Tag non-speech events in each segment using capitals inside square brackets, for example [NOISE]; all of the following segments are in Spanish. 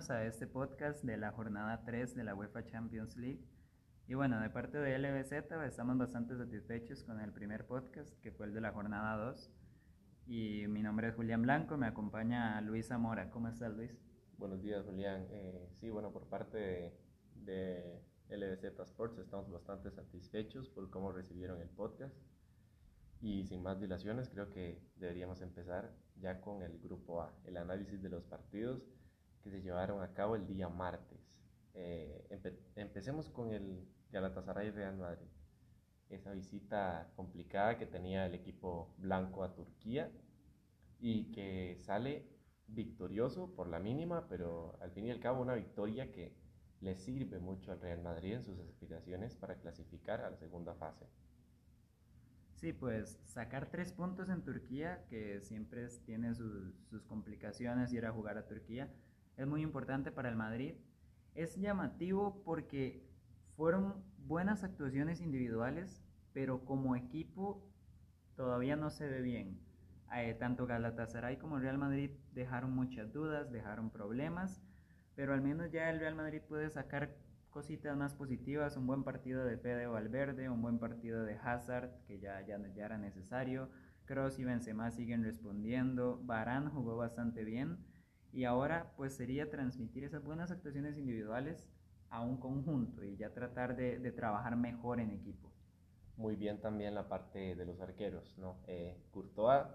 bienvenidos a este podcast de la jornada 3 de la UEFA Champions League. Y bueno, de parte de LBZ estamos bastante satisfechos con el primer podcast, que fue el de la jornada 2. Y mi nombre es Julián Blanco, me acompaña Luis Zamora. ¿Cómo estás, Luis? Buenos días, Julián. Eh, sí, bueno, por parte de, de LBZ Sports estamos bastante satisfechos por cómo recibieron el podcast. Y sin más dilaciones, creo que deberíamos empezar ya con el grupo A, el análisis de los partidos que se llevaron a cabo el día martes. Eh, empecemos con el Galatasaray Real Madrid. Esa visita complicada que tenía el equipo blanco a Turquía y que sale victorioso por la mínima, pero al fin y al cabo una victoria que le sirve mucho al Real Madrid en sus aspiraciones para clasificar a la segunda fase. Sí, pues sacar tres puntos en Turquía, que siempre tiene sus, sus complicaciones ir a jugar a Turquía, es muy importante para el Madrid. Es llamativo porque fueron buenas actuaciones individuales, pero como equipo todavía no se ve bien. Eh, tanto Galatasaray como Real Madrid dejaron muchas dudas, dejaron problemas, pero al menos ya el Real Madrid puede sacar cositas más positivas, un buen partido de Fede Valverde, un buen partido de Hazard, que ya, ya, ya era necesario, Kroos y Benzema siguen respondiendo, Barán jugó bastante bien, y ahora pues sería transmitir esas buenas actuaciones individuales a un conjunto y ya tratar de, trabajar mejor en equipo. Muy bien también la parte de los arqueros, ¿no? Eh, Courtois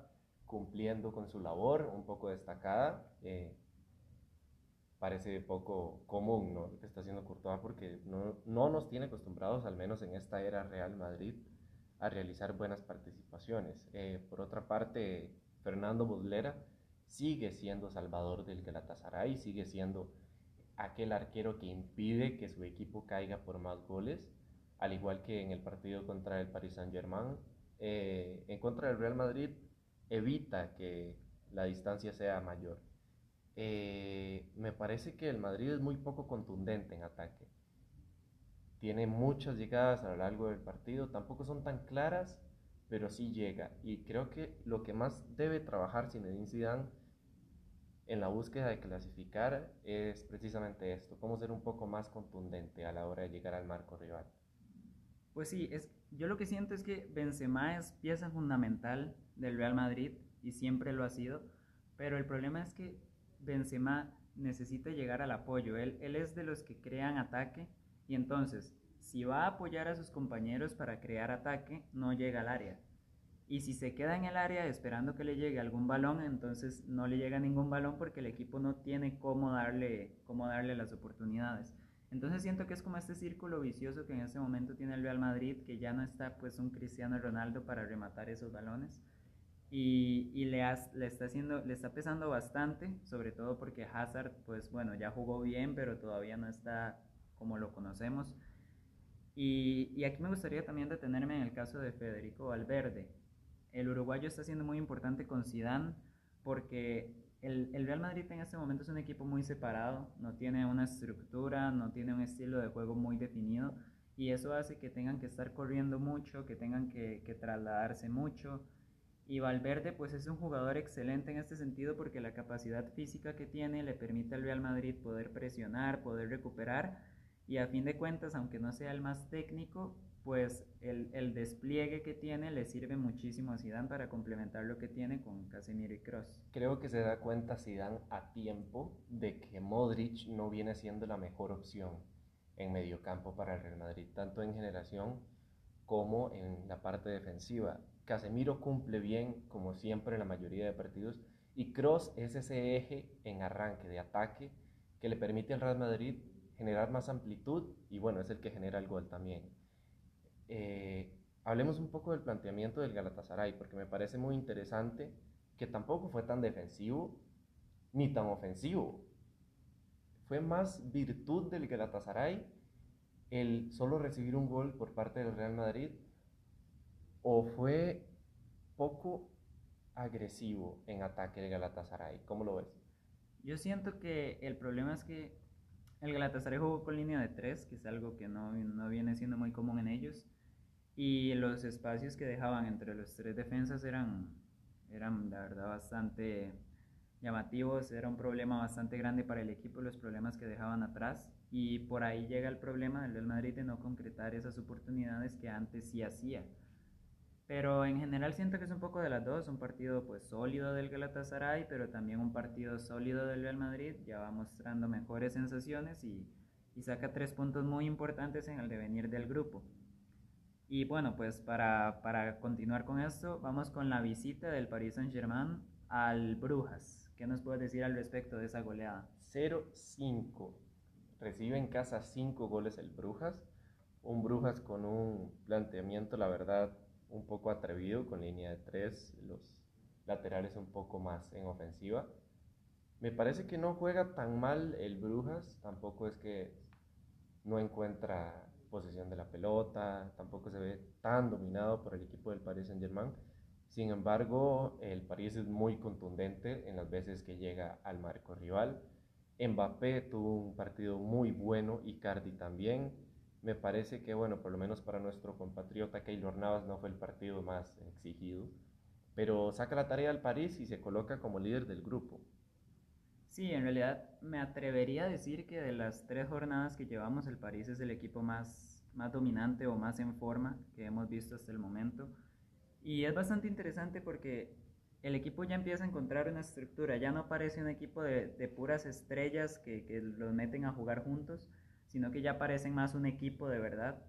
cumpliendo con su labor, un poco destacada, eh, parece poco común ¿no? lo que está haciendo Courtois porque no, no, nos tiene acostumbrados, al menos en esta era Real Madrid, a realizar buenas participaciones. Eh, por otra parte, Fernando Muslera sigue siendo salvador del Galatasaray, sigue siendo aquel arquero que impide que su equipo caiga por más goles, al igual que en el partido contra el Paris Saint-Germain. Eh, en contra del Real Madrid evita que la distancia sea mayor. Eh, me parece que el Madrid es muy poco contundente en ataque. Tiene muchas llegadas a lo largo del partido, tampoco son tan claras, pero sí llega. Y creo que lo que más debe trabajar Zinedine Zidane en la búsqueda de clasificar es precisamente esto, cómo ser un poco más contundente a la hora de llegar al marco rival. Pues sí, yo lo que siento es que Benzema es pieza fundamental del Real Madrid y siempre lo ha sido, pero el problema es que Benzema necesita llegar al apoyo, él es de los que crean ataque y entonces si va a apoyar a sus compañeros para crear ataque, no llega al área. Y si se queda en el área esperando que le llegue algún balón, entonces no le llega ningún balón porque el equipo no tiene cómo darle, cómo darle las oportunidades. Entonces siento que es como este círculo vicioso que en este momento tiene el Real Madrid, que ya no está pues un Cristiano Ronaldo para rematar esos balones. Y, y le, le, está haciendo, le está pesando bastante, sobre todo porque Hazard, pues bueno, ya jugó bien, pero todavía no está como lo conocemos. Y, y aquí me gustaría también detenerme en el caso de Federico Valverde. El uruguayo está siendo muy importante con Zidane porque el, el, Real Madrid en este momento es un equipo muy separado, no tiene una estructura, no tiene un estilo de juego muy definido y eso hace que tengan que estar corriendo mucho, que tengan que, que trasladarse mucho. Y Valverde pues es un jugador excelente en este sentido porque la capacidad física que tiene le permite al Real Madrid poder presionar, poder recuperar y a fin de cuentas, aunque no sea el más técnico, pues el, despliegue que tiene le sirve muchísimo a Zidane para complementar lo que tiene con Casemiro y Kroos. Creo que se da cuenta Zidane a tiempo de que Modric no viene siendo la mejor opción en mediocampo para el Real Madrid, tanto en generación como en la parte defensiva. Casemiro cumple bien, como siempre, en la mayoría de partidos, y Kroos es ese eje en arranque de ataque que le permite al Real Madrid generar más amplitud y bueno, es el que genera el gol también. Eh, hablemos un poco del planteamiento del Galatasaray, porque me parece muy interesante que tampoco fue tan defensivo ni tan ofensivo. Fue más virtud del Galatasaray el solo recibir un gol por parte del Real Madrid o fue poco agresivo en ataque del Galatasaray. ¿Cómo lo ves? Yo siento que el problema es que el Galatasaray jugó con línea de tres, que es algo que no, no viene siendo muy común en ellos y los espacios que dejaban entre los tres defensas eran, eran la verdad bastante, llamativos, era un problema bastante grande para el equipo, los problemas que dejaban atrás y por ahí llega el problema del Real Madrid de no concretar esas oportunidades que antes sí hacía. Pero en general siento que es un poco de las dos, un partido pues sólido del Galatasaray, pero también un partido sólido del Real Madrid, ya va mostrando mejores sensaciones y, y saca tres puntos muy importantes en el devenir del grupo. Y bueno, pues para, para continuar con esto, vamos con la visita del Paris Saint-Germain al Brujas. ¿Qué nos puedes decir al respecto de esa goleada? 0-5. Recibe en casa 5 goles el Brujas. Un Brujas con un planteamiento, la verdad, un poco atrevido, con línea de 3, los laterales un poco más en ofensiva. Me parece que no juega tan mal el Brujas, tampoco es que no encuentra posesión de la pelota, tampoco se ve tan dominado por el equipo del Paris Saint-Germain. Sin embargo, el París es muy contundente en las veces que llega al marco rival. Mbappé tuvo un partido muy bueno y Cardi también. Me parece que, bueno, por lo menos para nuestro compatriota Keylor Navas no fue el partido más exigido, pero saca la tarea al París y se coloca como líder del grupo. Sí, en realidad me atrevería a decir que de las tres jornadas que llevamos, el París es el equipo más, más dominante o más en forma que hemos visto hasta el momento. Y es bastante interesante porque el equipo ya empieza a encontrar una estructura, ya no parece un equipo de, de puras estrellas que, que, los meten a jugar juntos, sino que ya parecen más un equipo de verdad.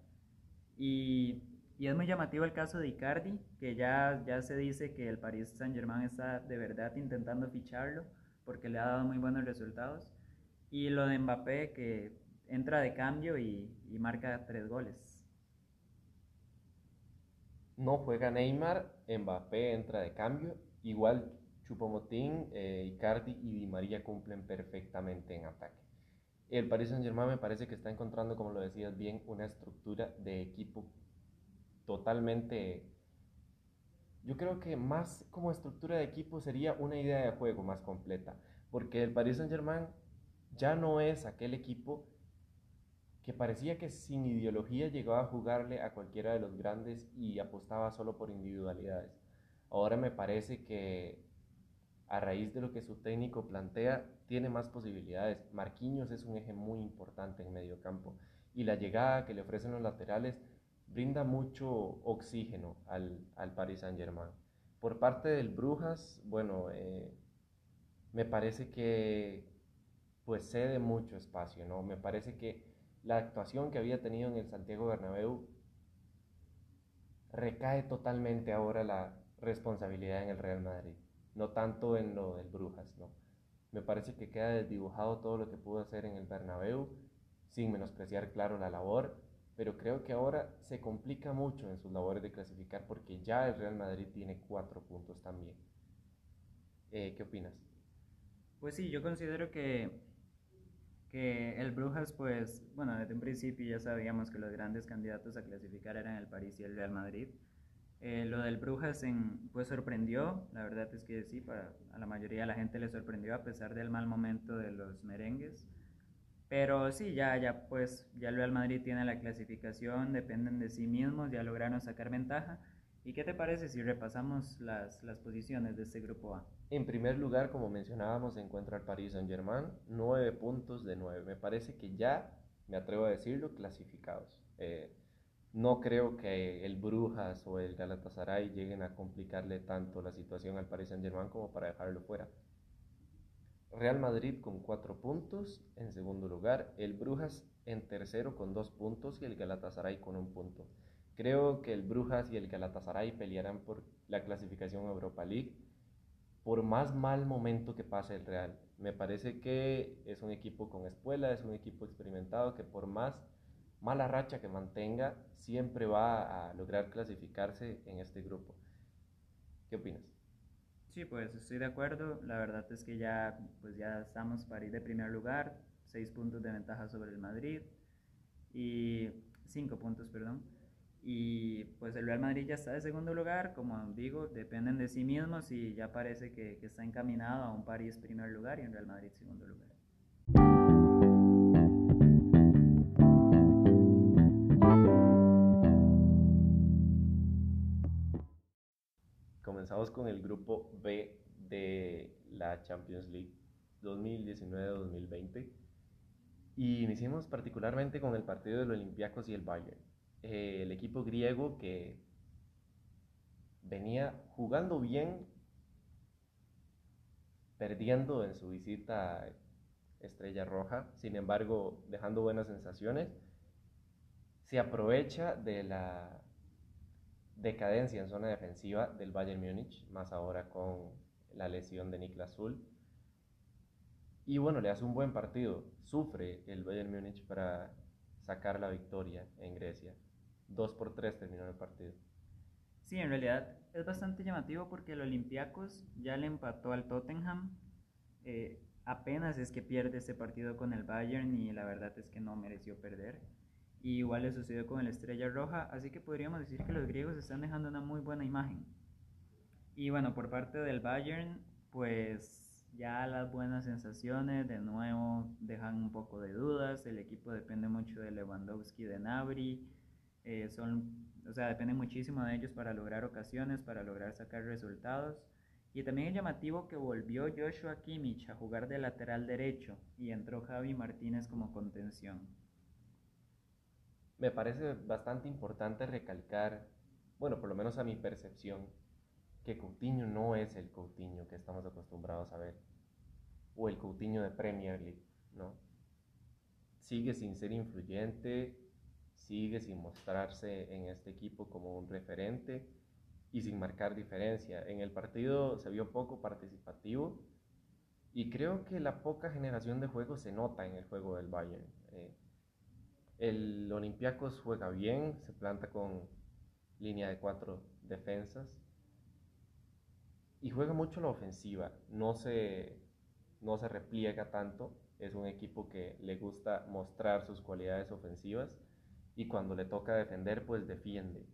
Y, y, es muy llamativo el caso de Icardi, que ya, ya se dice que el Paris Saint Germain está de verdad intentando ficharlo porque le ha dado muy buenos resultados. Y lo de Mbappé, que entra de cambio y, y marca tres goles. No juega Neymar, Mbappé entra de cambio. Igual Chupomotín, eh, Icardi y Di María cumplen perfectamente en ataque. El Paris Saint Germain me parece que está encontrando, como lo decías bien, una estructura de equipo totalmente yo creo que más como estructura de equipo sería una idea de juego más completa, porque el Paris Saint-Germain ya no es aquel equipo que parecía que sin ideología llegaba a jugarle a cualquiera de los grandes y apostaba solo por individualidades. Ahora me parece que a raíz de lo que su técnico plantea, tiene más posibilidades. Marquinhos es un eje muy importante en medio campo y la llegada que le ofrecen los laterales brinda mucho oxígeno al, al Paris Saint Germain. Por parte del Brujas, bueno, eh, me parece que pues cede mucho espacio, ¿no? Me parece que la actuación que había tenido en el Santiago Bernabéu recae totalmente ahora la responsabilidad en el Real Madrid, no tanto en lo del Brujas, ¿no? Me parece que queda desdibujado todo lo que pudo hacer en el Bernabéu, sin menospreciar, claro, la labor, pero creo que ahora se complica mucho en sus labores de clasificar porque ya el Real Madrid tiene cuatro puntos también. Eh, ¿Qué opinas? Pues sí, yo considero que, que el Brujas, pues, bueno, desde un principio ya sabíamos que los grandes candidatos a clasificar eran el París y el Real Madrid. Eh, lo del Brujas en, pues sorprendió, la verdad es que sí, para, a la mayoría de la gente le sorprendió a pesar del mal momento de los merengues. Pero sí, ya, ya pues, ya el Real Madrid tiene la clasificación, dependen de sí mismos, ya lograron sacar ventaja. ¿Y qué te parece si repasamos las, las posiciones de este grupo A? En primer lugar, como mencionábamos, se encuentra el Paris Saint-Germain, nueve puntos de nueve. Me parece que ya, me atrevo a decirlo, clasificados. Eh, no creo que el Brujas o el Galatasaray lleguen a complicarle tanto la situación al Paris Saint-Germain como para dejarlo fuera. Real Madrid con cuatro puntos en segundo lugar, el Brujas en tercero con dos puntos y el Galatasaray con un punto. Creo que el Brujas y el Galatasaray pelearán por la clasificación Europa League por más mal momento que pase el Real. Me parece que es un equipo con espuela, es un equipo experimentado que por más mala racha que mantenga, siempre va a lograr clasificarse en este grupo. ¿Qué opinas? Sí, pues estoy de acuerdo. La verdad es que ya, pues ya estamos para ir de primer lugar, seis puntos de ventaja sobre el Madrid y cinco puntos, perdón. Y pues el Real Madrid ya está de segundo lugar, como digo, dependen de sí mismos y ya parece que, que está encaminado a un París primer lugar y un Real Madrid segundo lugar. Comenzamos con el grupo B de la Champions League 2019-2020 y iniciemos particularmente con el partido de los Olympiacos y el Bayern. Eh, el equipo griego que venía jugando bien, perdiendo en su visita Estrella Roja, sin embargo dejando buenas sensaciones, se aprovecha de la decadencia en zona defensiva del Bayern Múnich, más ahora con la lesión de Niklas Zul. Y bueno, le hace un buen partido. Sufre el Bayern Múnich para sacar la victoria en Grecia. 2 por 3 terminó el partido. Sí, en realidad es bastante llamativo porque el Olympiacos ya le empató al Tottenham. Eh, apenas es que pierde ese partido con el Bayern y la verdad es que no mereció perder. Y igual le sucedió con el Estrella Roja, así que podríamos decir que los griegos están dejando una muy buena imagen. Y bueno, por parte del Bayern, pues ya las buenas sensaciones de nuevo dejan un poco de dudas. El equipo depende mucho de Lewandowski de Nabri. Eh, son o sea, depende muchísimo de ellos para lograr ocasiones, para lograr sacar resultados. Y también es llamativo que volvió Joshua Kimmich a jugar de lateral derecho y entró Javi Martínez como contención. Me parece bastante importante recalcar, bueno, por lo menos a mi percepción, que Coutinho no es el Coutinho que estamos acostumbrados a ver, o el Coutinho de Premier League, ¿no? Sigue sin ser influyente, sigue sin mostrarse en este equipo como un referente y sin marcar diferencia. En el partido se vio poco participativo y creo que la poca generación de juego se nota en el juego del Bayern. Eh, el Olympiacos juega bien, se planta con línea de cuatro defensas y juega mucho la ofensiva, no se, no se repliega tanto, es un equipo que le gusta mostrar sus cualidades ofensivas y cuando le toca defender, pues defiende.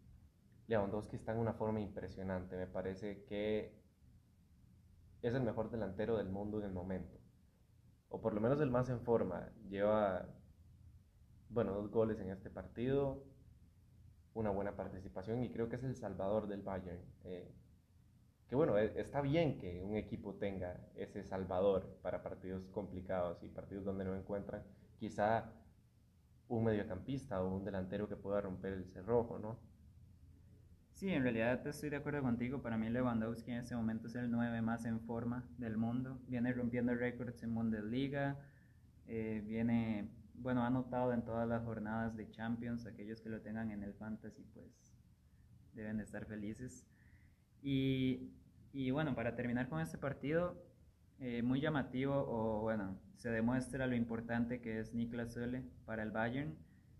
Lewandowski está en una forma impresionante, me parece que es el mejor delantero del mundo en el momento, o por lo menos el más en forma. Lleva, bueno, dos goles en este partido, una buena participación y creo que es el salvador del Bayern. Eh, que bueno, e, está bien que un equipo tenga ese salvador para partidos complicados y partidos donde no encuentran quizá un mediocampista o un delantero que pueda romper el cerrojo, ¿no? Sí, en realidad estoy de acuerdo contigo. Para mí Lewandowski en este momento es el 9 más en forma del mundo. Viene rompiendo récords en Bundesliga. Eh, viene, bueno, ha anotado en todas las jornadas de Champions. Aquellos que lo tengan en el Fantasy, pues deben de estar felices. Y, y bueno, para terminar con este partido, eh, muy llamativo o bueno, se demuestra lo importante que es Niklas Sölle para el Bayern.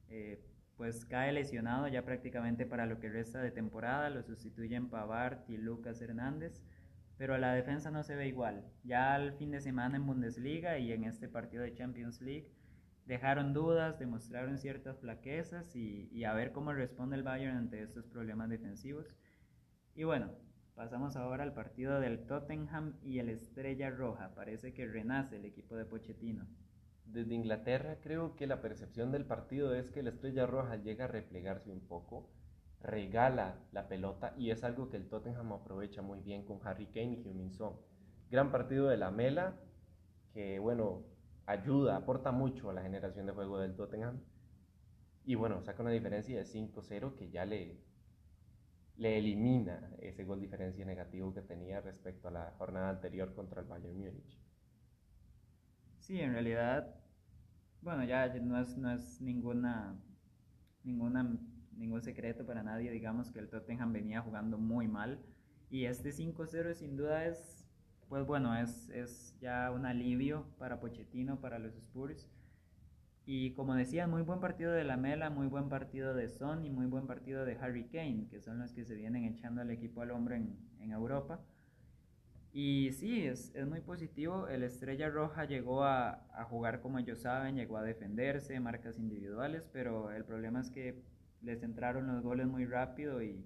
Eh, pues cae lesionado ya prácticamente para lo que resta de temporada, lo sustituyen Pavard y Lucas Hernández, pero la defensa no se ve igual. Ya al fin de semana en Bundesliga y en este partido de Champions League dejaron dudas, demostraron ciertas flaquezas y, a ver cómo responde el Bayern ante estos problemas defensivos. Y bueno, Pasamos ahora al partido del Tottenham y el Estrella Roja. Parece que renace el equipo de Pochettino. Desde Inglaterra creo que la percepción del partido es que el Estrella Roja llega a replegarse un poco, regala la pelota y es algo que el Tottenham aprovecha muy bien con Harry Kane y Heung-Min. Gran partido de la Mela que bueno, ayuda, aporta mucho a la generación de juego del Tottenham. Y bueno, saca una diferencia de 5-0 que ya le, le elimina ese gol diferencia negativo que tenía respecto a la jornada anterior contra el Bayern Múnich. Sí, en realidad, bueno, ya no es, no es ninguna, ninguna, ningún secreto para nadie, digamos que el Tottenham venía jugando muy mal y este 5-0 sin duda es, pues bueno, es, es ya un alivio para Pochettino, para los Spurs y como decía, muy buen partido de Lamela, muy buen partido de Son y muy buen partido de Harry Kane, que son los que se vienen echando al equipo al hombro en, Europa. Y sí, es, muy positivo. El Estrella Roja llegó a, jugar como ellos saben, llegó a defenderse, marcas individuales, pero el problema es que les entraron los goles muy rápido y,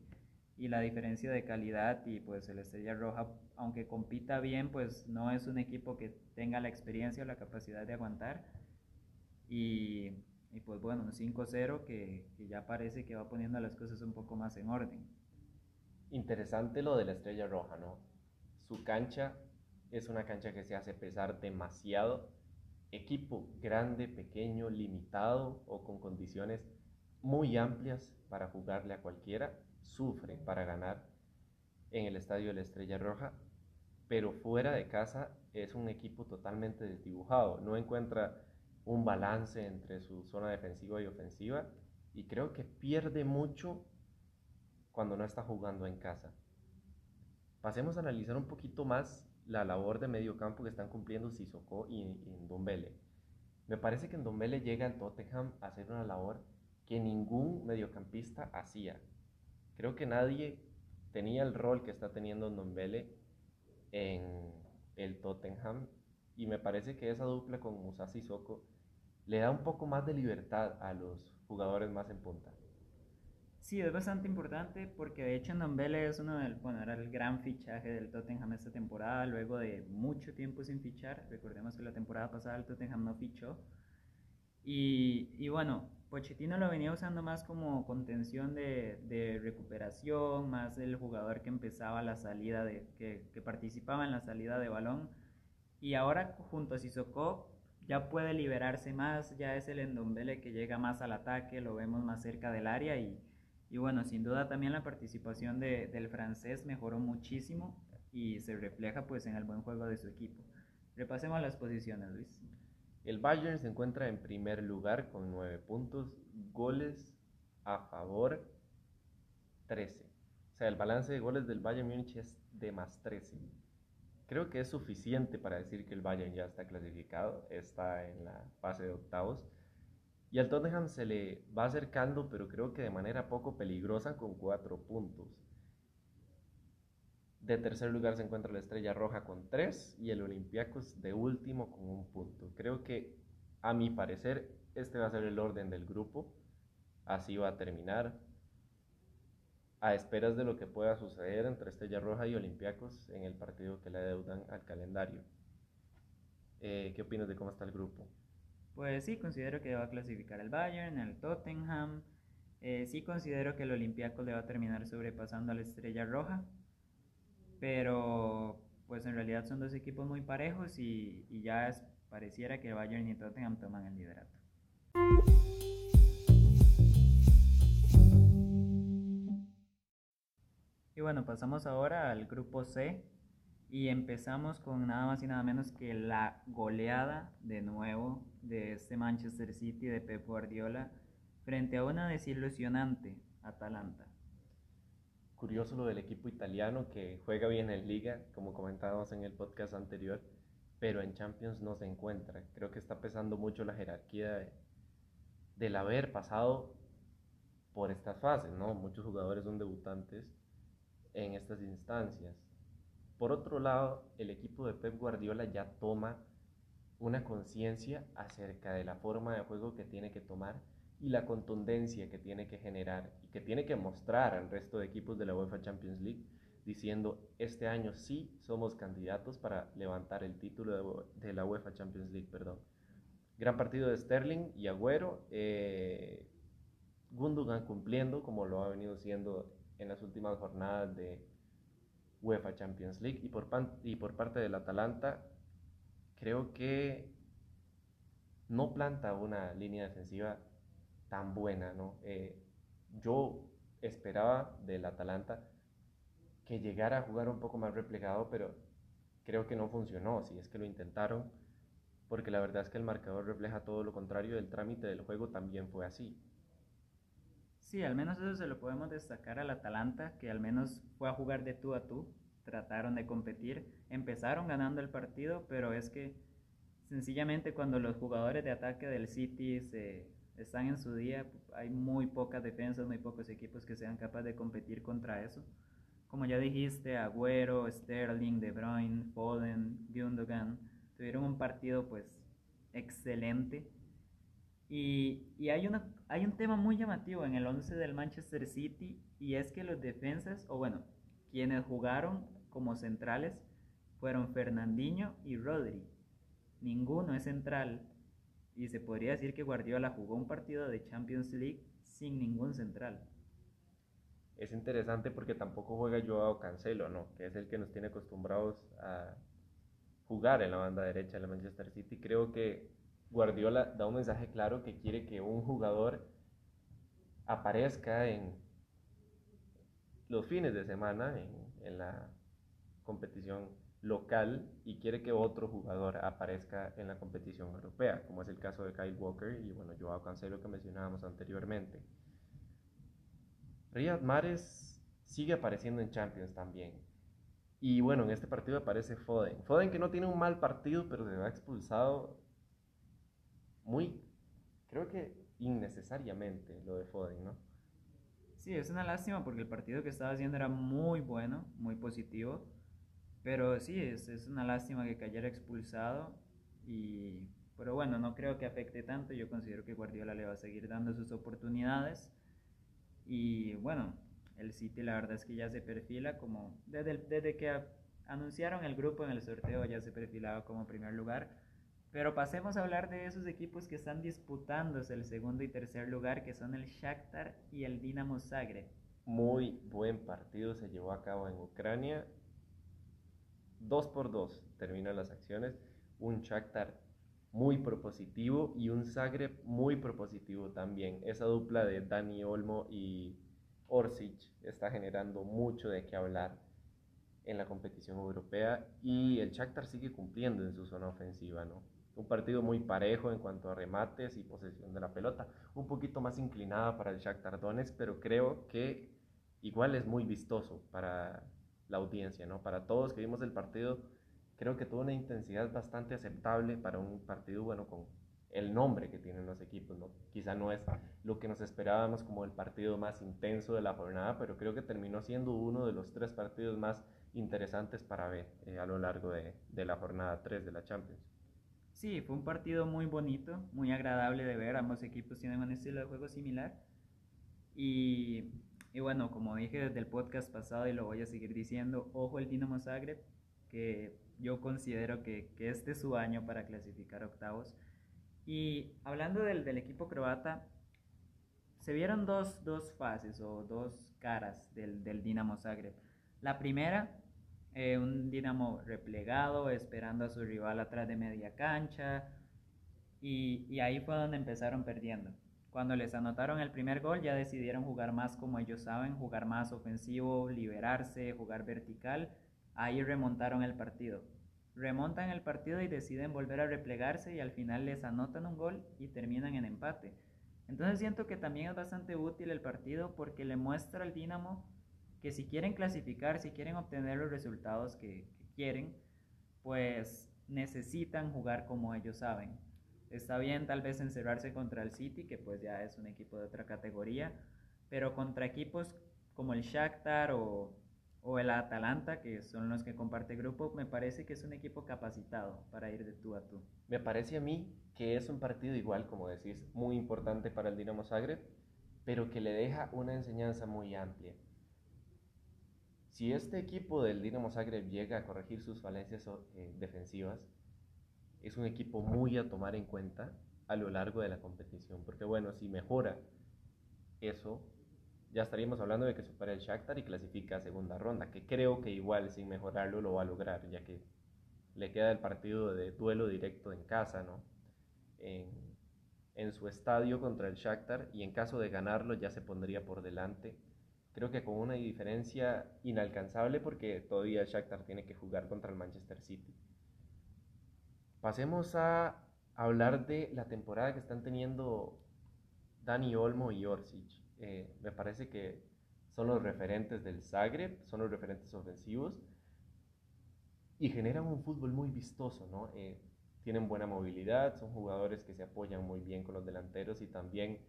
y la diferencia de calidad y pues el Estrella Roja, aunque compita bien, pues no es un equipo que tenga la experiencia o la capacidad de aguantar y, y pues bueno, un 5-0 que, que, ya parece que va poniendo las cosas un poco más en orden. Interesante lo de la estrella roja, ¿no? su cancha es una cancha que se hace pesar demasiado. Equipo grande, pequeño, limitado o con condiciones muy amplias para jugarle a cualquiera, sufre para ganar en el estadio de la Estrella Roja, pero fuera de casa es un equipo totalmente desdibujado, no encuentra un balance entre su zona defensiva y ofensiva y creo que pierde mucho cuando no está jugando en casa. Pasemos a analizar un poquito más la labor de medio campo que están cumpliendo Sissoko y, y Ndombele. Me parece que Ndombele llega al Tottenham a hacer una labor que ningún mediocampista hacía. Creo que nadie tenía el rol que está teniendo Ndombele en el Tottenham y me parece que esa dupla con Musa Sissoko le da un poco más de libertad a los jugadores más en punta. Sí, es bastante importante porque de hecho Ndombele es uno del, bueno, era el gran fichaje del Tottenham esta temporada, luego de mucho tiempo sin fichar. Recordemos que la temporada pasada el Tottenham no fichó. Y, y bueno, Pochettino lo venía usando más como contención de, recuperación, más el jugador que empezaba la salida, de, que, participaba en la salida de balón. Y ahora junto a Sissoko ya puede liberarse más, ya es el Endombele que llega más al ataque, lo vemos más cerca del área y, y bueno, sin duda también la participación de, del francés mejoró muchísimo y se refleja pues en el buen juego de su equipo. Repasemos las posiciones, Luis. El Bayern se encuentra en primer lugar con 9 puntos, goles a favor 13. O sea, el balance de goles del Bayern Múnich es de más 13. Creo que es suficiente para decir que el Bayern ya está clasificado, está en la fase de octavos. Y al Tottenham se le va acercando, pero creo que de manera poco peligrosa con 4 puntos. De tercer lugar se encuentra la Estrella Roja con 3 y el Olympiacos de último con un punto. Creo que, a mi parecer, este va a ser el orden del grupo. Así va a terminar. A esperas de lo que pueda suceder entre Estrella Roja y Olympiacos en el partido que le adeudan al calendario. Eh, ¿Qué opinas de cómo está el grupo? Pues sí, considero que va a clasificar el Bayern, el Tottenham. Eh, sí considero que el Olympiacos le va a terminar sobrepasando a la Estrella Roja pero pues en realidad son dos equipos muy parejos y, ya pareciera que Bayern y Tottenham toman el liderato. Y bueno, pasamos ahora al grupo C y empezamos con nada más y nada menos que la goleada de nuevo de este Manchester City de Pep Guardiola frente a una desilusionante Atalanta curioso lo del equipo italiano que juega bien en liga, como comentábamos en el podcast anterior, pero en Champions no se encuentra. Creo que está pesando mucho la jerarquía de, del haber pasado por estas fases, ¿no? Muchos jugadores son debutantes en estas instancias. Por otro lado, el equipo de Pep Guardiola ya toma una conciencia acerca de la forma de juego que tiene que tomar y la contundencia que tiene que generar y que tiene que mostrar al resto de equipos de la UEFA Champions League diciendo este año sí somos candidatos para levantar el título de, la UEFA Champions League, perdón. Gran partido de Sterling y Agüero, eh, Gundogan cumpliendo como lo ha venido siendo en las últimas jornadas de UEFA Champions League y por, y por parte del Atalanta creo que no planta una línea defensiva tan buena, ¿no? Eh, yo esperaba del Atalanta que llegara a jugar un poco más replegado, pero creo que no funcionó, si es que lo intentaron, porque la verdad es que el marcador refleja todo lo contrario, el trámite del juego también fue así. Sí, al menos eso se lo podemos destacar al Atalanta, que al menos fue a jugar de tú a tú, trataron de competir, empezaron ganando el partido, pero es que sencillamente cuando los jugadores de ataque del City se están en su día, hay muy pocas defensas, muy pocos equipos que sean capaces de competir contra eso. Como ya dijiste, Agüero, Sterling, De Bruyne, Foden, Gundogan tuvieron un partido pues excelente. Y, y hay, una, hay un tema muy llamativo en el 11 del Manchester City y es que los defensas, o bueno, quienes jugaron como centrales fueron Fernandinho y Rodri. Ninguno es central y se podría decir que Guardiola jugó un partido de Champions League sin ningún central. es interesante porque tampoco juega Joao Cancelo, ¿no? Que es el que nos tiene acostumbrados a jugar en la banda derecha de Manchester City. Creo que Guardiola da un mensaje claro que quiere que un jugador aparezca en los fines de semana en, en la competición local y quiere que otro jugador aparezca en la competición europea, como es el caso de Kyle Walker y bueno, Joao Cancelo que mencionábamos anteriormente. Riyad Mahrez sigue apareciendo en Champions también. Y bueno, en este partido aparece Foden. Foden que no tiene un mal partido, pero se va expulsado muy, creo que innecesariamente lo de Foden, ¿no? Sí, es una lástima porque el partido que estaba haciendo era muy bueno, muy positivo. Pero sí, es, es una lástima que cayera expulsado. Y, pero bueno, no creo que afecte tanto. Yo considero que Guardiola le va a seguir dando sus oportunidades. Y bueno, el City la verdad es que ya se perfila como, desde, desde que anunciaron el grupo en el sorteo ya se perfilaba como primer lugar. Pero pasemos a hablar de esos equipos que están disputándose el segundo y tercer lugar, que son el Shakhtar y el Dinamo Zagreb. Muy buen partido se llevó a cabo en Ucrania. Dos por dos terminan las acciones. Un Shakhtar muy propositivo y un Zagreb muy propositivo también. Esa dupla de Dani Olmo y Orsic está generando mucho de qué hablar en la competición europea y el Shakhtar sigue cumpliendo en su zona ofensiva, ¿no? Un partido muy parejo en cuanto a remates y posesión de la pelota, un poquito más inclinada para el Shakhtar Donetsk, pero creo que igual es muy vistoso para la audiencia, ¿no? Para todos que vimos el partido, creo que tuvo una intensidad bastante aceptable para un partido, bueno, con el nombre que tienen los equipos, ¿no? Quizá no es lo que nos esperábamos como el partido más intenso de la jornada, pero creo que terminó siendo uno de los tres partidos más interesantes para ver eh, a lo largo de, de, la jornada 3 de la Champions. Sí, fue un partido muy bonito, muy agradable de ver, ambos equipos tienen un estilo de juego similar y, y bueno, como dije desde el podcast pasado y lo voy a seguir diciendo, ojo el Dinamo Zagreb, que yo considero que, que este es su año para clasificar octavos y hablando del, del equipo croata, se vieron dos, dos, fases o dos caras del, del Dinamo Zagreb. La primera, eh, un Dinamo replegado, esperando a su rival atrás de media cancha, y, y, ahí fue donde empezaron perdiendo. Cuando les anotaron el primer gol, ya decidieron jugar más como ellos saben, jugar más ofensivo, liberarse, jugar vertical. Ahí remontaron el partido remontan el partido y deciden volver a replegarse y al final les anotan un gol y terminan en empate. Entonces siento que también es bastante útil el partido porque le muestra al Dinamo que si quieren clasificar, si quieren obtener los resultados que, que quieren, pues necesitan jugar como ellos saben. Está bien tal vez encerrarse contra el City, que pues ya es un equipo de otra categoría, pero contra equipos como el Shakhtar o o el Atalanta, que son los que comparte grupo, me parece que es un equipo capacitado para ir de tú a tú. Me parece a mí que es un partido igual, como decís, muy importante para el Dinamo Zagreb, pero que le deja una enseñanza muy amplia. Si este equipo del Dinamo Zagreb llega a corregir sus falencias eh, defensivas, es un equipo muy a tomar en cuenta a lo largo de la competición, porque bueno, si mejora eso, ya estaríamos hablando de que supera el Shakhtar y clasifica a segunda ronda, que creo que igual sin mejorarlo lo va a lograr, ya que le queda el partido de duelo directo en casa, ¿no? En, su estadio contra el Shakhtar y en caso de ganarlo ya se pondría por delante. Creo que con una diferencia inalcanzable porque todavía el Shakhtar tiene que jugar contra el Manchester City. Pasemos a hablar de la temporada que están teniendo Dani Olmo y Orsic. Eh, me parece que son los referentes del Zagreb, son los referentes ofensivos y generan un fútbol muy vistoso, ¿no? Eh, tienen buena movilidad, son jugadores que se apoyan muy bien con los delanteros y también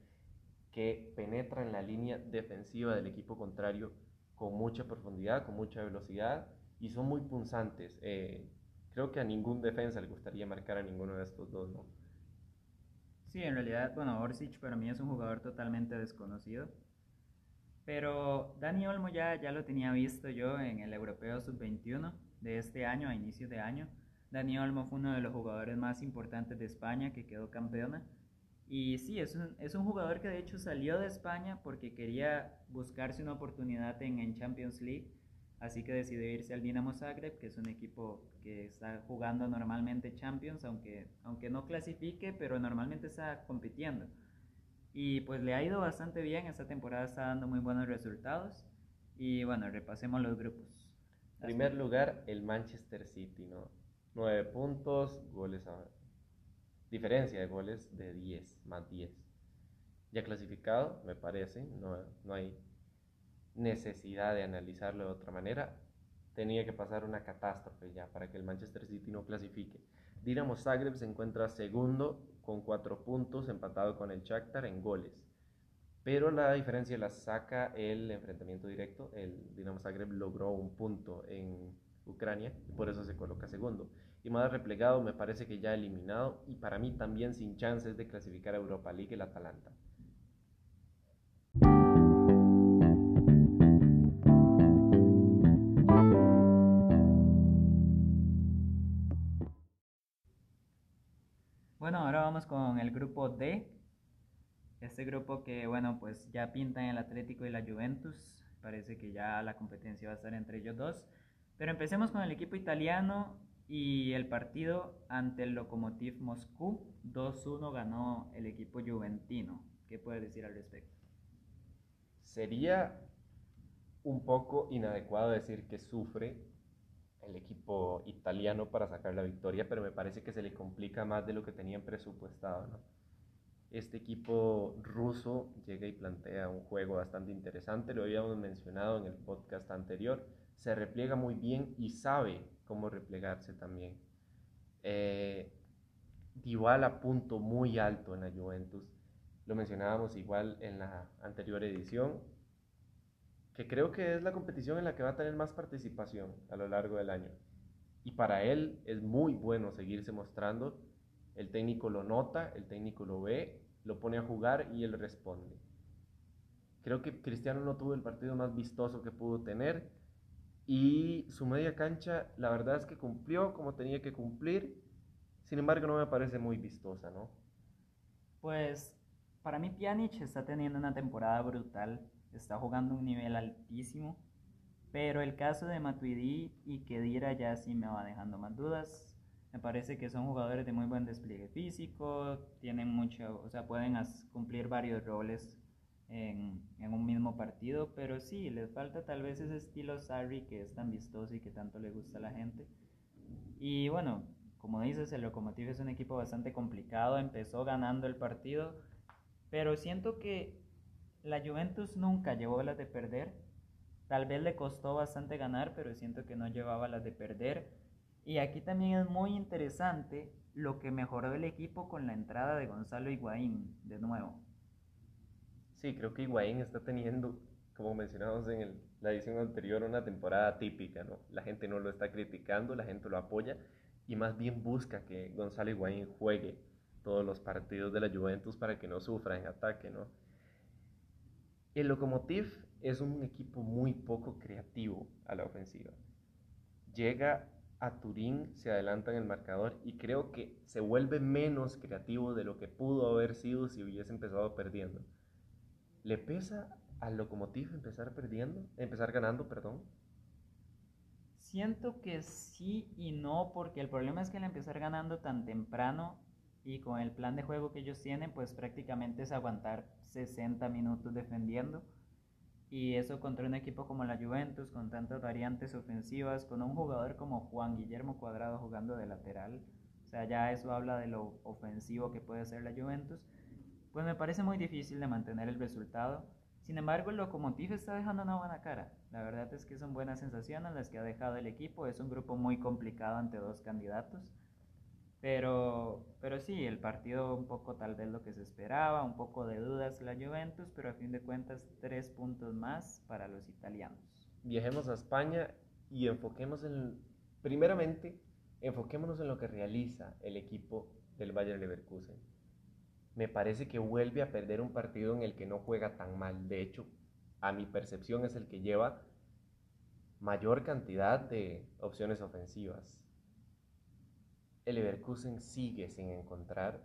que penetran la línea defensiva del equipo contrario con mucha profundidad, con mucha velocidad y son muy punzantes. Eh, creo que a ningún defensa le gustaría marcar a ninguno de estos dos, ¿no? Sí, en realidad, bueno, Orsic para mí es un jugador totalmente desconocido. Pero Dani Olmo ya, ya lo tenía visto yo en el Europeo Sub-21 de este año, a inicios de año. Dani Olmo fue uno de los jugadores más importantes de España que quedó campeona. Y sí, es un, es un jugador que de hecho salió de España porque quería buscarse una oportunidad en, en Champions League, así que decidió irse al Dinamo Zagreb, que es un equipo que está jugando normalmente Champions, aunque, aunque no clasifique, pero normalmente está compitiendo. Y pues le ha ido bastante bien, esta temporada está dando muy buenos resultados. Y bueno, repasemos los grupos. En primer lugar, el Manchester City, ¿no? Nueve puntos, goles a... Diferencia de goles de 10, más 10. Ya clasificado, me parece, no, no hay necesidad de analizarlo de otra manera. Tenía que pasar una catástrofe ya para que el Manchester City no clasifique. Dinamo Zagreb se encuentra segundo con cuatro puntos, empatado con el Shakhtar en goles. Pero la diferencia la saca el enfrentamiento directo. El Dinamo Zagreb logró un punto en Ucrania y por eso se coloca segundo. Y más replegado me parece que ya eliminado y para mí también sin chances de clasificar a Europa League el Atalanta. Bueno, ahora vamos con el grupo D. Este grupo que, bueno, pues ya pintan el Atlético y la Juventus. Parece que ya la competencia va a estar entre ellos dos. Pero empecemos con el equipo italiano y el partido ante el Lokomotiv Moscú. 2-1 ganó el equipo juventino. ¿Qué puedes decir al respecto? Sería un poco inadecuado decir que sufre el equipo italiano para sacar la victoria, pero me parece que se le complica más de lo que tenían presupuestado. ¿no? Este equipo ruso llega y plantea un juego bastante interesante, lo habíamos mencionado en el podcast anterior, se repliega muy bien y sabe cómo replegarse también. Eh, Dybala punto muy alto en la Juventus, lo mencionábamos igual en la anterior edición, que creo que es la competición en la que va a tener más participación a lo largo del año. Y para él es muy bueno seguirse mostrando. El técnico lo nota, el técnico lo ve, lo pone a jugar y él responde. Creo que Cristiano no tuvo el partido más vistoso que pudo tener y su media cancha la verdad es que cumplió como tenía que cumplir. Sin embargo, no me parece muy vistosa, ¿no? Pues para mí Pjanic está teniendo una temporada brutal está jugando un nivel altísimo. Pero el caso de Matuidi y Kedira ya sí me va dejando más dudas. Me parece que son jugadores de muy buen despliegue físico, tienen mucho, o sea, pueden cumplir varios roles en, un mismo partido, pero sí, les falta tal vez ese estilo Sarri que es tan vistoso y que tanto le gusta a la gente. Y bueno, como dices, el Lokomotiv es un equipo bastante complicado, empezó ganando el partido, pero siento que la Juventus nunca llevó las de perder. Tal vez le costó bastante ganar, pero siento que no llevaba las de perder. Y aquí también es muy interesante lo que mejoró el equipo con la entrada de Gonzalo Higuaín de nuevo. Sí, creo que Higuaín está teniendo, como mencionamos en la edición anterior, una temporada típica, ¿no? La gente no lo está criticando, la gente lo apoya y más bien busca que Gonzalo Higuaín juegue todos los partidos de la Juventus para que no sufra en ataque, ¿no? El Lokomotiv es un equipo muy poco creativo a la ofensiva. Llega a Turín, se adelanta en el marcador y creo que se vuelve menos creativo de lo que pudo haber sido si hubiese empezado perdiendo. ¿Le pesa al Lokomotiv empezar perdiendo, empezar ganando, perdón? Siento que sí y no, porque el problema es que al empezar ganando tan temprano y con el plan de juego que ellos tienen, pues prácticamente es aguantar 60 minutos defendiendo. Y eso contra un equipo como la Juventus, con tantas variantes ofensivas, con un jugador como Juan Guillermo Cuadrado jugando de lateral. O sea, ya eso habla de lo ofensivo que puede ser la Juventus. Pues me parece muy difícil de mantener el resultado. Sin embargo, el Lokomotiv está dejando una buena cara. La verdad es que son buenas sensaciones las que ha dejado el equipo. Es un grupo muy complicado ante dos candidatos. Pero, pero sí, el partido un poco tal vez lo que se esperaba, un poco de dudas la Juventus, pero a fin de cuentas tres puntos más para los italianos. Viajemos a España y enfoquemos en, primeramente, enfoquémonos en lo que realiza el equipo del Bayern Leverkusen. Me parece que vuelve a perder un partido en el que no juega tan mal. De hecho, a mi percepción es el que lleva mayor cantidad de opciones ofensivas el Leverkusen sigue sin encontrar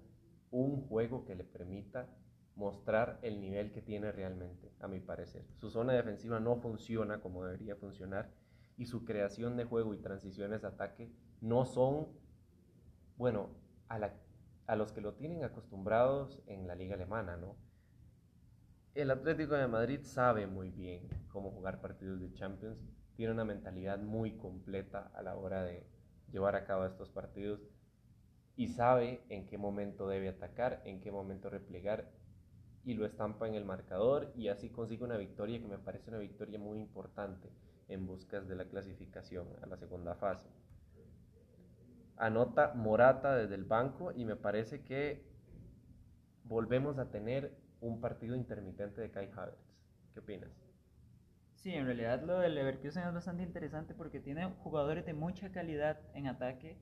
un juego que le permita mostrar el nivel que tiene realmente, a mi parecer. Su zona defensiva no funciona como debería funcionar y su creación de juego y transiciones de ataque no son, bueno, a, a los que lo tienen acostumbrados en la liga alemana, ¿no? El Atlético de Madrid sabe muy bien cómo jugar partidos de Champions, tiene una mentalidad muy completa a la hora de llevar a cabo estos partidos y sabe en qué momento debe atacar, en qué momento replegar y lo estampa en el marcador y así consigue una victoria que me parece una victoria muy importante en buscas de la clasificación a la segunda fase. Anota Morata desde el banco y me parece que volvemos a tener un partido intermitente de Kai Havertz. ¿Qué opinas? Sí, en realidad lo del Leverkusen es bastante interesante porque tiene jugadores de mucha calidad en ataque,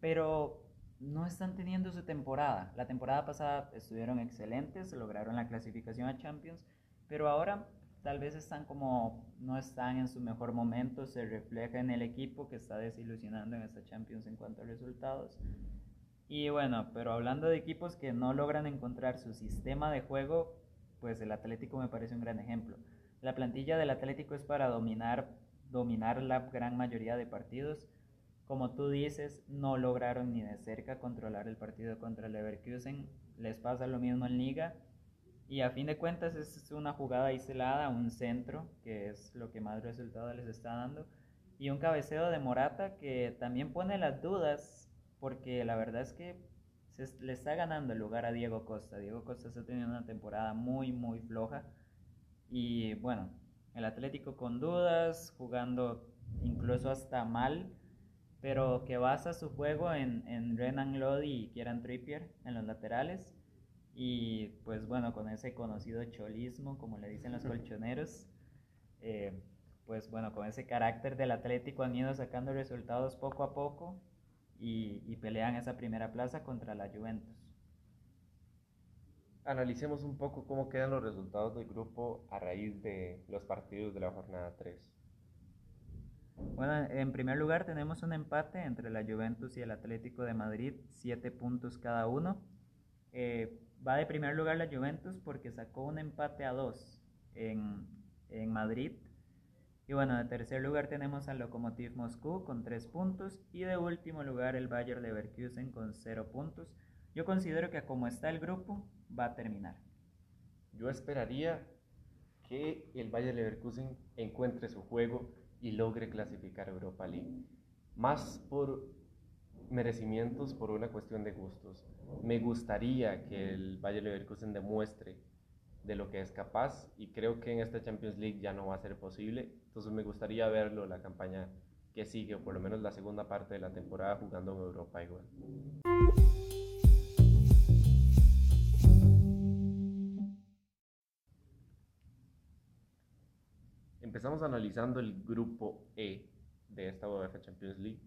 pero no están teniendo su temporada. La temporada pasada estuvieron excelentes, lograron la clasificación a Champions, pero ahora tal vez están como no están en su mejor momento, se refleja en el equipo que está desilusionando en esta Champions en cuanto a resultados. Y bueno, pero hablando de equipos que no logran encontrar su sistema de juego, pues el Atlético me parece un gran ejemplo. La plantilla del Atlético es para dominar, dominar la gran mayoría de partidos. Como tú dices, no lograron ni de cerca controlar el partido contra Leverkusen. Les pasa lo mismo en Liga. Y a fin de cuentas es una jugada aislada, un centro, que es lo que más resultado les está dando. Y un cabeceo de Morata que también pone las dudas porque la verdad es que se le está ganando el lugar a Diego Costa. Diego Costa está teniendo una temporada muy, muy floja. Y bueno, el Atlético con dudas, jugando incluso hasta mal, pero que basa su juego en, en Renan Lodi y Kieran Trippier en los laterales. Y pues bueno, con ese conocido cholismo, como le dicen los [LAUGHS] colchoneros, eh, pues bueno, con ese carácter del Atlético han ido sacando resultados poco a poco y, pelean esa primera plaza contra la Juventus. Analicemos un poco cómo quedan los resultados del grupo a raíz de los partidos de la jornada 3. Bueno, en primer lugar tenemos un empate entre la Juventus y el Atlético de Madrid, siete puntos cada uno. Eh, va de primer lugar la Juventus porque sacó un empate a dos en, en Madrid y bueno, de tercer lugar tenemos al Lokomotiv Moscú con 3 puntos y de último lugar el Bayer Leverkusen con 0 puntos. Yo considero que como está el grupo va a terminar. Yo esperaría que el Bayer Leverkusen encuentre su juego y logre clasificar a Europa League. Más por merecimientos, por una cuestión de gustos. Me gustaría que el Bayer Leverkusen demuestre de lo que es capaz y creo que en esta Champions League ya no va a ser posible. Entonces me gustaría verlo la campaña que sigue, o por lo menos la segunda parte de la temporada jugando en Europa igual. Empezamos analizando el grupo E de esta UEFA Champions League.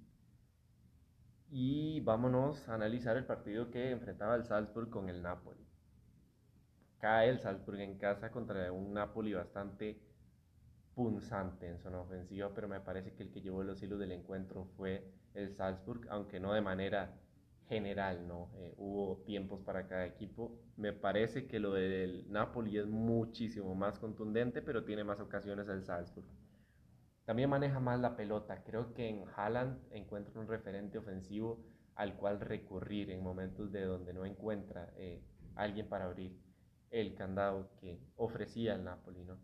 Y vámonos a analizar el partido que enfrentaba el Salzburg con el Napoli cae el Salzburg en casa contra un Napoli bastante punzante en zona ofensiva, pero me parece que el que llevó los hilos del encuentro fue el Salzburg, aunque no de manera general, ¿no? Eh, hubo tiempos para cada equipo. Me parece que lo del Napoli es muchísimo más contundente, pero tiene más ocasiones el Salzburg. También maneja más la pelota. Creo que en Haaland encuentra un referente ofensivo al cual recurrir en momentos de donde no encuentra eh, alguien para abrir el candado que ofrecía el Napoli, ¿no?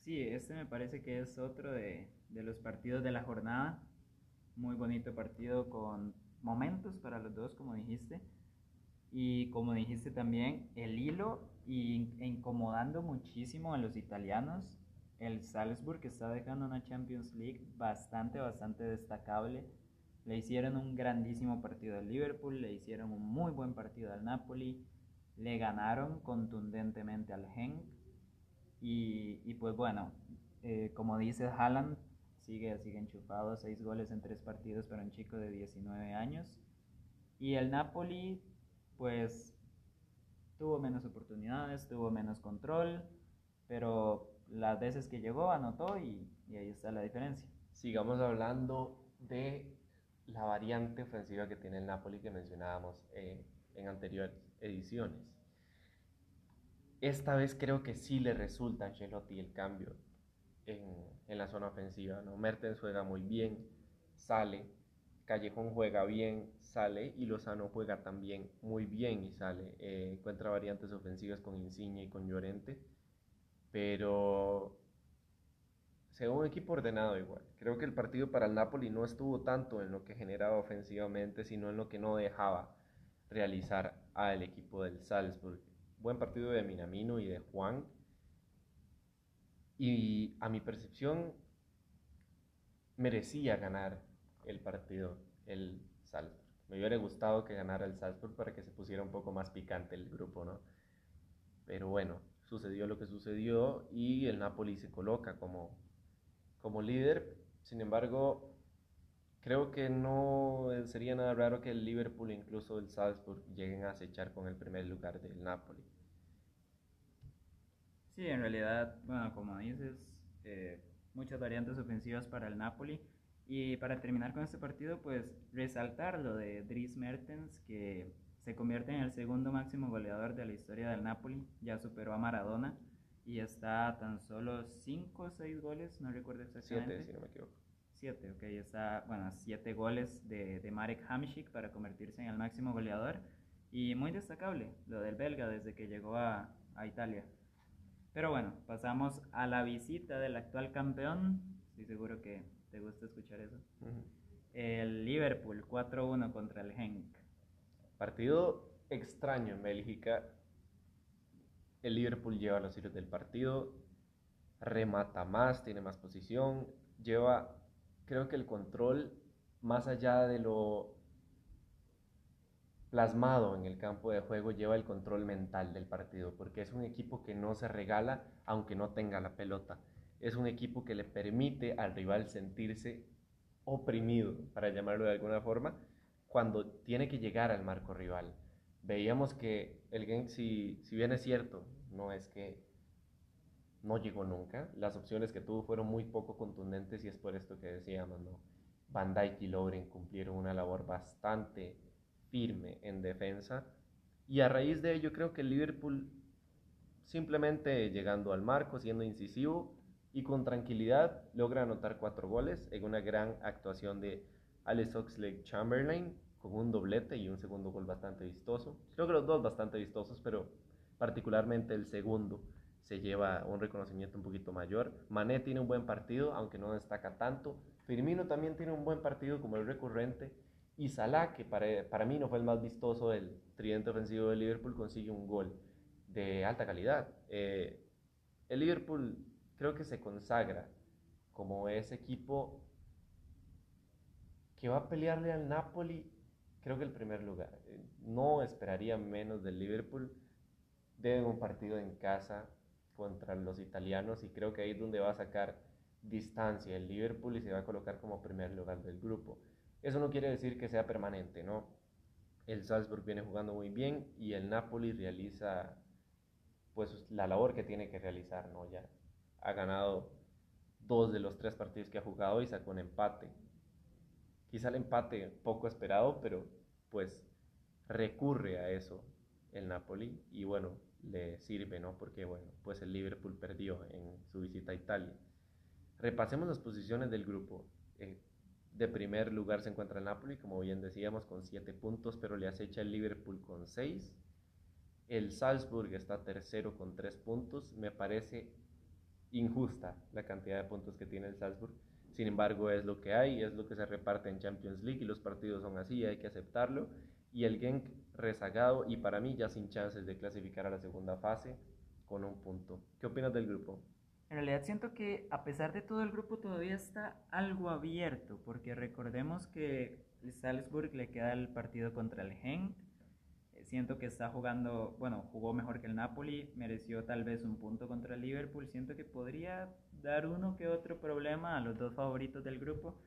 Sí, este me parece que es otro de, de los partidos de la jornada. Muy bonito partido con momentos para los dos, como dijiste. Y como dijiste también, el hilo y, incomodando muchísimo a los italianos. El Salzburg está dejando una Champions League bastante, bastante destacable. Le hicieron un grandísimo partido al Liverpool, le hicieron un muy buen partido al Napoli le ganaron contundentemente al Genk. Y, pues bueno, eh, como dice Haaland, sigue, sigue enchufado, seis goles en tres partidos para un chico de 19 años. Y el Napoli, pues tuvo menos oportunidades, tuvo menos control, pero las veces que llegó anotó y, ahí está la diferencia. Sigamos hablando de la variante ofensiva que tiene el Napoli que mencionábamos. Eh, en anteriores ediciones. Esta vez creo que sí le resulta a Ancelotti el cambio en, la zona ofensiva. ¿no? Mertens juega muy bien, sale. Callejón juega bien, sale. Y Lozano juega también muy bien y sale. Eh, encuentra variantes ofensivas con Insigne y con Llorente. Pero sea un equipo ordenado igual. Creo que el partido para el Napoli no estuvo tanto en lo que generaba ofensivamente, sino en lo que no dejaba realizar al equipo del Salzburg. Buen partido de Minamino y de Juan. Y a mi percepción merecía ganar el partido el Salzburg. Me hubiera gustado que ganara el Salzburg para que se pusiera un poco más picante el grupo, ¿no? Pero bueno, sucedió lo que sucedió y el Napoli se coloca como como líder. Sin embargo, creo que no sería nada raro que el Liverpool incluso el Salzburg lleguen a acechar con el primer lugar del Napoli. Sí, en realidad, bueno, como dices, eh, muchas variantes ofensivas para el Napoli. Y para terminar con este partido, pues resaltar lo de Dries Mertens, que se convierte en el segundo máximo goleador de la historia del Napoli, ya superó a Maradona y está a tan solo 5 o 6 goles, no recuerdo exactamente. 7, si no me equivoco. 7, ok, está, bueno, 7 goles de, de Marek Hamšík para convertirse en el máximo goleador. Y muy destacable lo del belga desde que llegó a, a Italia. Pero bueno, pasamos a la visita del actual campeón. Estoy seguro que te gusta escuchar eso. Uh -huh. El Liverpool 4-1 contra el Genk. Partido extraño en Bélgica el Liverpool lleva los hilos del partido, remata más, tiene más posición, lleva, creo que el control, más allá de lo plasmado en el campo de juego, lleva el control mental del partido, porque es un equipo que no se regala aunque no tenga la pelota. Es un equipo que le permite al rival sentirse oprimido, para llamarlo de alguna forma, cuando tiene que llegar al marco rival veíamos que el Genk, si, bien es cierto, no es que no llegó nunca, las opciones que tuvo fueron muy poco contundentes y es por esto que decíamos, ¿no? Van Dijk y Lovren cumplieron una labor bastante firme en defensa y a raíz de ello creo que el Liverpool simplemente llegando al marco, siendo incisivo y con tranquilidad logra anotar cuatro goles en una gran actuación de Alex Oxlade-Chamberlain con un doblete y un segundo gol bastante vistoso. Creo que los dos bastante vistosos, pero particularmente el segundo se lleva un reconocimiento un poquito mayor. Mané tiene un buen partido, aunque no destaca tanto. Firmino también tiene un buen partido como el recurrente. Y Salah, que para, para mí no fue el más vistoso del tridente ofensivo de Liverpool, consigue un gol de alta calidad. Eh, el Liverpool creo que se consagra como ese equipo que va a pelearle al Napoli, creo que el primer lugar. Eh, no esperaría menos del Liverpool deben un partido en casa contra los italianos y creo que ahí es donde va a sacar distancia el Liverpool y se va a colocar como primer lugar del grupo. Eso no quiere decir que sea permanente, ¿no? El Salzburg viene jugando muy bien y el Napoli realiza pues la labor que tiene que realizar, ¿no? Ya ha ganado dos de los tres partidos que ha jugado y sacó un empate. Quizá el empate poco esperado, pero pues recurre a eso el Napoli y bueno, le sirve, ¿no? Porque bueno, pues el Liverpool perdió en su visita a Italia. Repasemos las posiciones del grupo. Eh, de primer lugar se encuentra el Napoli, como bien decíamos, con 7 puntos, pero le acecha el Liverpool con 6. El Salzburg está tercero con 3 puntos. Me parece injusta la cantidad de puntos que tiene el Salzburg. Sin embargo, es lo que hay, es lo que se reparte en Champions League y los partidos son así, hay que aceptarlo y el Genk rezagado y para mí ya sin chances de clasificar a la segunda fase con un punto. ¿Qué opinas del grupo? En realidad siento que a pesar de todo el grupo todavía está algo abierto, porque recordemos que Salzburg le queda el partido contra el Genk. Eh, siento que está jugando, bueno, jugó mejor que el Napoli, mereció tal vez un punto contra el Liverpool. Siento que podría dar uno que otro problema a los dos favoritos del grupo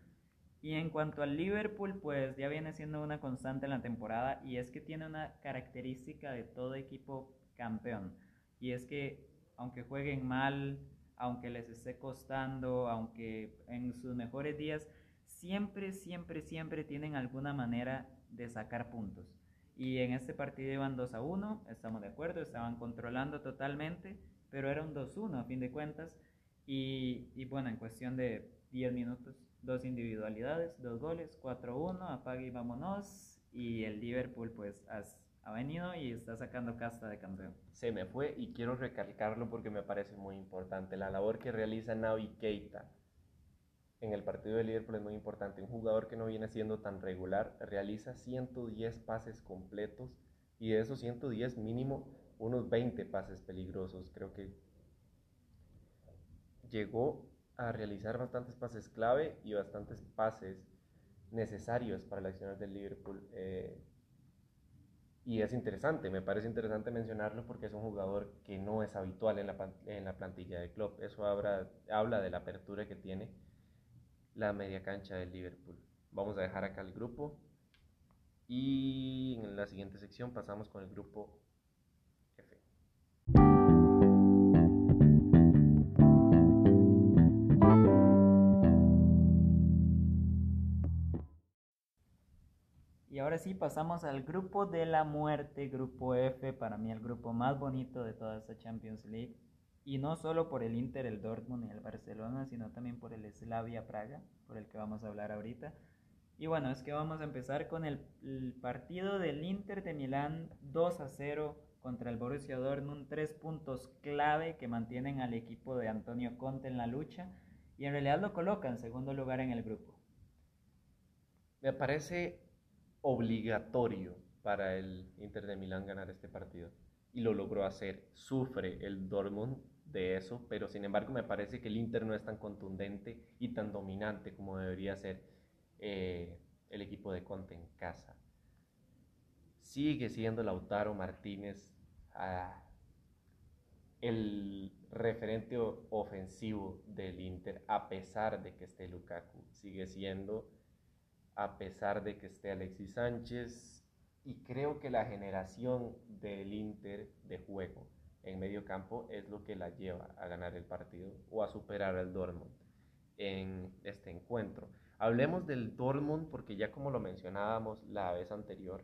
y en cuanto al Liverpool, pues ya viene siendo una constante en la temporada y es que tiene una característica de todo equipo campeón. Y es que aunque jueguen mal, aunque les esté costando, aunque en sus mejores días, siempre, siempre, siempre tienen alguna manera de sacar puntos. Y en este partido iban 2 a 1, estamos de acuerdo, estaban controlando totalmente, pero era un 2-1 a fin de cuentas. Y, bueno, en cuestión de 10 minutos, dos individualidades, dos goles, 4-1, apague y vámonos. Y el Liverpool pues ha venido y está sacando casta de campeón. Se me fue y quiero recalcarlo porque me parece muy importante. La labor que realiza Navi Keita en el partido de Liverpool es muy importante. Un jugador que no viene siendo tan regular realiza 110 pases completos y de esos 110 mínimo unos 20 pases peligrosos. Creo que llegó a realizar bastantes pases clave y bastantes pases necesarios para las acciones del Liverpool. Eh, y es interesante, me parece interesante mencionarlo porque es un jugador que no es habitual en la, en la plantilla de club. Eso habla, habla de la apertura que tiene la media cancha del Liverpool. Vamos a dejar acá el grupo y en la siguiente sección pasamos con el grupo Y ahora sí pasamos al grupo de la muerte, grupo F, para mí el grupo más bonito de toda esta Champions League. Y no solo por el Inter, el Dortmund y el Barcelona, sino también por el Slavia Praga, por el que vamos a hablar ahorita. Y bueno, es que vamos a empezar con el, partido del Inter de Milán 2 a 0 contra el Borussia Dortmund, tres puntos clave que mantienen al equipo de Antonio Conte en la lucha y en realidad lo colocan en segundo lugar en el grupo. Me parece obligatorio para el Inter de Milán ganar este partido. Y lo logró hacer. Sufre el Dortmund de eso, pero sin embargo me parece que el Inter no es tan contundente y tan dominante como debería ser eh, el equipo de Conte en casa. Sigue siendo Lautaro Martínez ah, el referente ofensivo del Inter, a pesar de que esté Lukaku. Sigue siendo a pesar de que esté Alexis Sánchez. Y creo que la generación del Inter de juego en medio campo es lo que la lleva a ganar el partido o a superar al Dortmund en este encuentro. Hablemos del Dortmund porque ya como lo mencionábamos la vez anterior,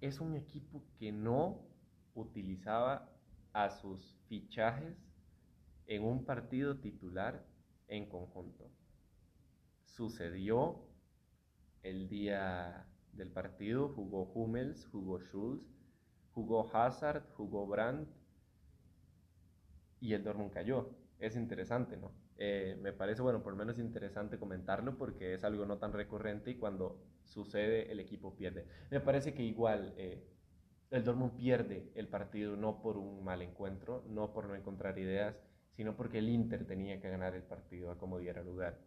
es un equipo que no utilizaba a sus fichajes en un partido titular en conjunto sucedió el día del partido. Jugó Hummels, jugó Schulz, jugó Hazard, jugó Brandt y el Dortmund cayó. Es interesante, ¿no? Eh, me parece, bueno, por lo menos interesante comentarlo porque es algo no tan recurrente y cuando sucede el equipo pierde. Me parece que igual eh, el Dortmund pierde el partido no por un mal encuentro, no por no encontrar ideas, sino porque el Inter tenía que ganar el partido a como diera lugar.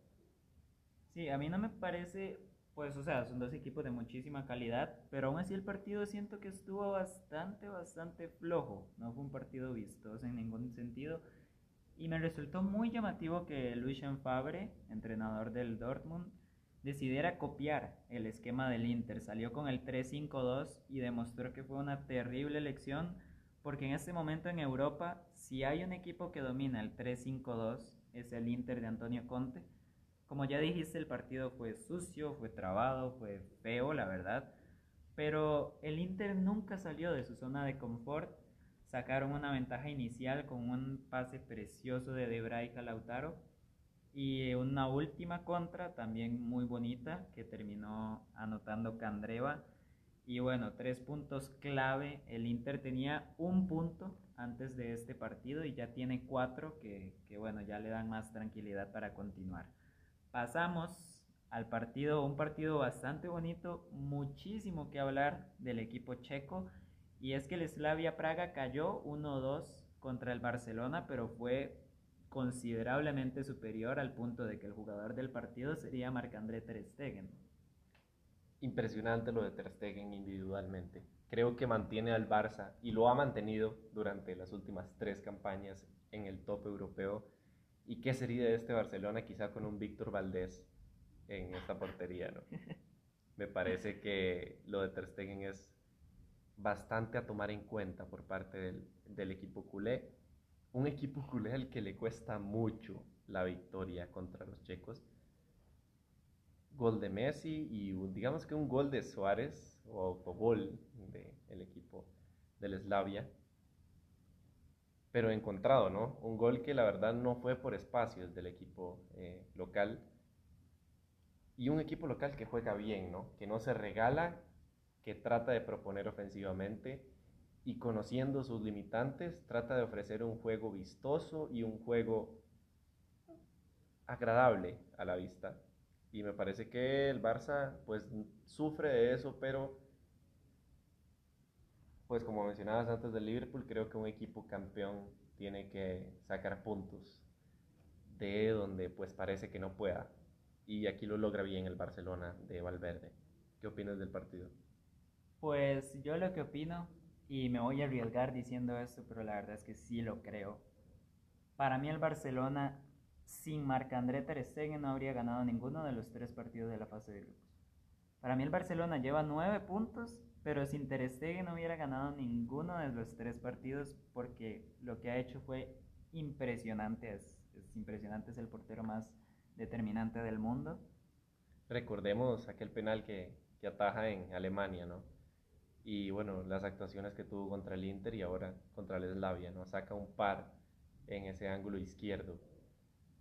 Sí, a mí no me parece, pues, o sea, son dos equipos de muchísima calidad, pero aún así el partido siento que estuvo bastante, bastante flojo. No fue un partido vistoso en ningún sentido. Y me resultó muy llamativo que Lucien Favre, entrenador del Dortmund, decidiera copiar el esquema del Inter. Salió con el 3-5-2 y demostró que fue una terrible elección porque en este momento en Europa, si hay un equipo que domina el 3-5-2, es el Inter de Antonio Conte. Como ya dijiste, el partido fue sucio, fue trabado, fue feo, la verdad. Pero el Inter nunca salió de su zona de confort. Sacaron una ventaja inicial con un pase precioso de Debray Lautaro y una última contra también muy bonita que terminó anotando Candreva. Y bueno, tres puntos clave. El Inter tenía un punto antes de este partido y ya tiene cuatro que, que bueno, ya le dan más tranquilidad para continuar. Pasamos al partido, un partido bastante bonito, muchísimo que hablar del equipo checo. Y es que el Slavia Praga cayó 1-2 contra el Barcelona, pero fue considerablemente superior al punto de que el jugador del partido sería Marc-André Ter Stegen. Impresionante lo de Ter Stegen individualmente. Creo que mantiene al Barça y lo ha mantenido durante las últimas tres campañas en el top europeo ¿Y qué sería de este Barcelona quizá con un Víctor Valdés en esta portería? ¿no? [LAUGHS] Me parece que lo de Ter Stegen es bastante a tomar en cuenta por parte del, del equipo culé. Un equipo culé al que le cuesta mucho la victoria contra los checos. gol de Messi y digamos que un gol de Suárez o autogol del equipo del Slavia. Pero encontrado, ¿no? Un gol que la verdad no fue por espacios del equipo eh, local. Y un equipo local que juega bien, ¿no? Que no se regala, que trata de proponer ofensivamente y conociendo sus limitantes, trata de ofrecer un juego vistoso y un juego agradable a la vista. Y me parece que el Barça pues sufre de eso, pero pues como mencionabas antes del Liverpool, creo que un equipo campeón tiene que sacar puntos de donde pues parece que no pueda. Y aquí lo logra bien el Barcelona de Valverde. ¿Qué opinas del partido? Pues yo lo que opino, y me voy a arriesgar diciendo esto, pero la verdad es que sí lo creo. Para mí el Barcelona sin Marc-André Ter Stegen no habría ganado ninguno de los tres partidos de la fase de grupos. Para mí el Barcelona lleva nueve puntos, pero sin Ter Stegen no hubiera ganado ninguno de los tres partidos porque lo que ha hecho fue impresionante. Es, impresionante, es el portero más determinante del mundo. Recordemos aquel penal que, que ataja en Alemania, ¿no? Y bueno, las actuaciones que tuvo contra el Inter y ahora contra el Slavia, ¿no? Saca un par en ese ángulo izquierdo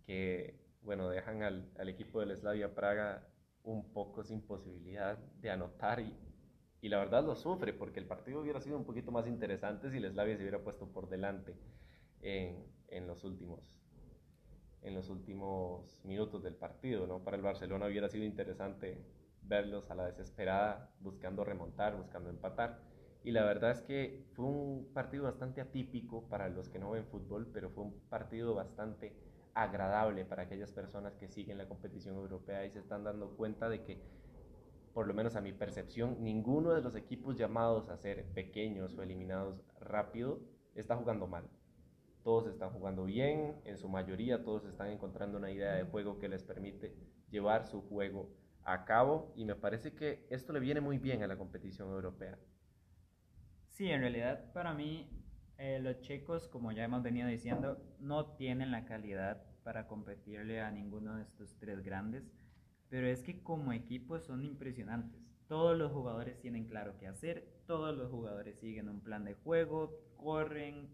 que, bueno, dejan al, al equipo del Slavia Praga un poco sin posibilidad de anotar y, y, la verdad lo sufre porque el partido hubiera sido un poquito más interesante si el Slavia se hubiera puesto por delante en, en, los últimos en los últimos minutos del partido, ¿no? Para el Barcelona hubiera sido interesante verlos a la desesperada buscando remontar, buscando empatar. Y la verdad es que fue un partido bastante atípico para los que no ven fútbol, pero fue un partido bastante agradable para aquellas personas que siguen la competición europea y se están dando cuenta de que, por lo menos a mi percepción, ninguno de los equipos llamados a ser pequeños o eliminados rápido está jugando mal. Todos están jugando bien, en su mayoría todos están encontrando una idea de juego que les permite llevar su juego a cabo y me parece que esto le viene muy bien a la competición europea. Sí, en realidad para mí eh, los checos, como ya hemos venido diciendo, no tienen la calidad para competirle a ninguno de estos tres grandes, pero es que como equipo son impresionantes. Todos los jugadores tienen claro qué hacer, todos los jugadores siguen un plan de juego, corren,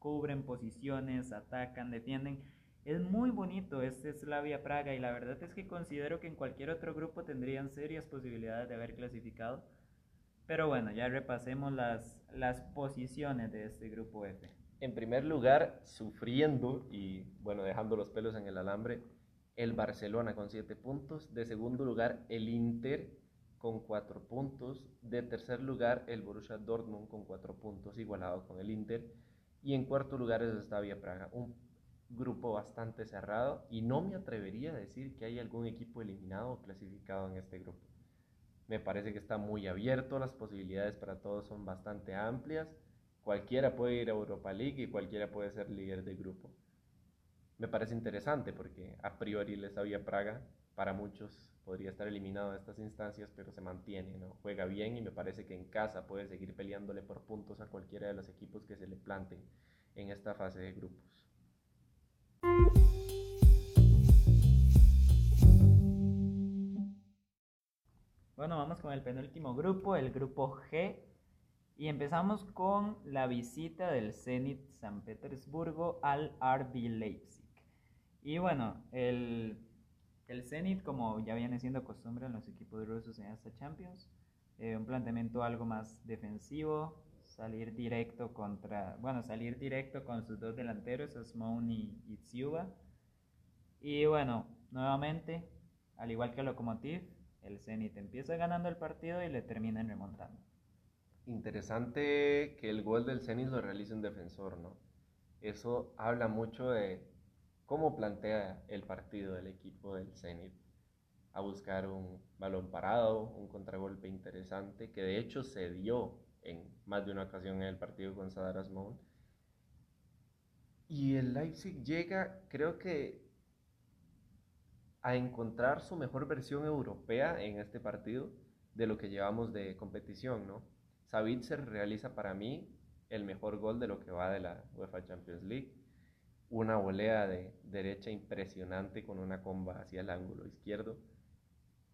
cubren posiciones, atacan, defienden. Es muy bonito este Slavia Praga y la verdad es que considero que en cualquier otro grupo tendrían serias posibilidades de haber clasificado pero bueno, ya repasemos las, las posiciones de este grupo F. En primer lugar, sufriendo y bueno, dejando los pelos en el alambre, el Barcelona con 7 puntos. De segundo lugar, el Inter con 4 puntos. De tercer lugar, el Borussia Dortmund con 4 puntos, igualado con el Inter. Y en cuarto lugar es Slavia Praga. Un grupo bastante cerrado y no me atrevería a decir que hay algún equipo eliminado o clasificado en este grupo. Me parece que está muy abierto, las posibilidades para todos son bastante amplias. Cualquiera puede ir a Europa League y cualquiera puede ser líder de grupo. Me parece interesante porque a priori les había Praga, para muchos podría estar eliminado de estas instancias, pero se mantiene, ¿no? juega bien y me parece que en casa puede seguir peleándole por puntos a cualquiera de los equipos que se le planten en esta fase de grupos. Bueno, vamos con el penúltimo grupo, el grupo G. Y empezamos con la visita del Zenit San Petersburgo al RB Leipzig. Y bueno, el, el Zenit, como ya viene siendo costumbre en los equipos rusos en esta Champions, eh, un planteamiento algo más defensivo, salir directo contra, bueno, salir directo con sus dos delanteros, Osmon y. Y bueno, nuevamente, al igual que Lokomotiv, el Zenit empieza ganando el partido y le terminan remontando. Interesante que el gol del Zenit lo realice un defensor, ¿no? Eso habla mucho de cómo plantea el partido del equipo del Zenit a buscar un balón parado, un contragolpe interesante, que de hecho se dio en más de una ocasión en el partido con Sadar. Y el Leipzig llega, creo que a encontrar su mejor versión europea en este partido de lo que llevamos de competición, ¿no? Savitzer realiza para mí el mejor gol de lo que va de la UEFA Champions League. Una volea de derecha impresionante con una comba hacia el ángulo izquierdo.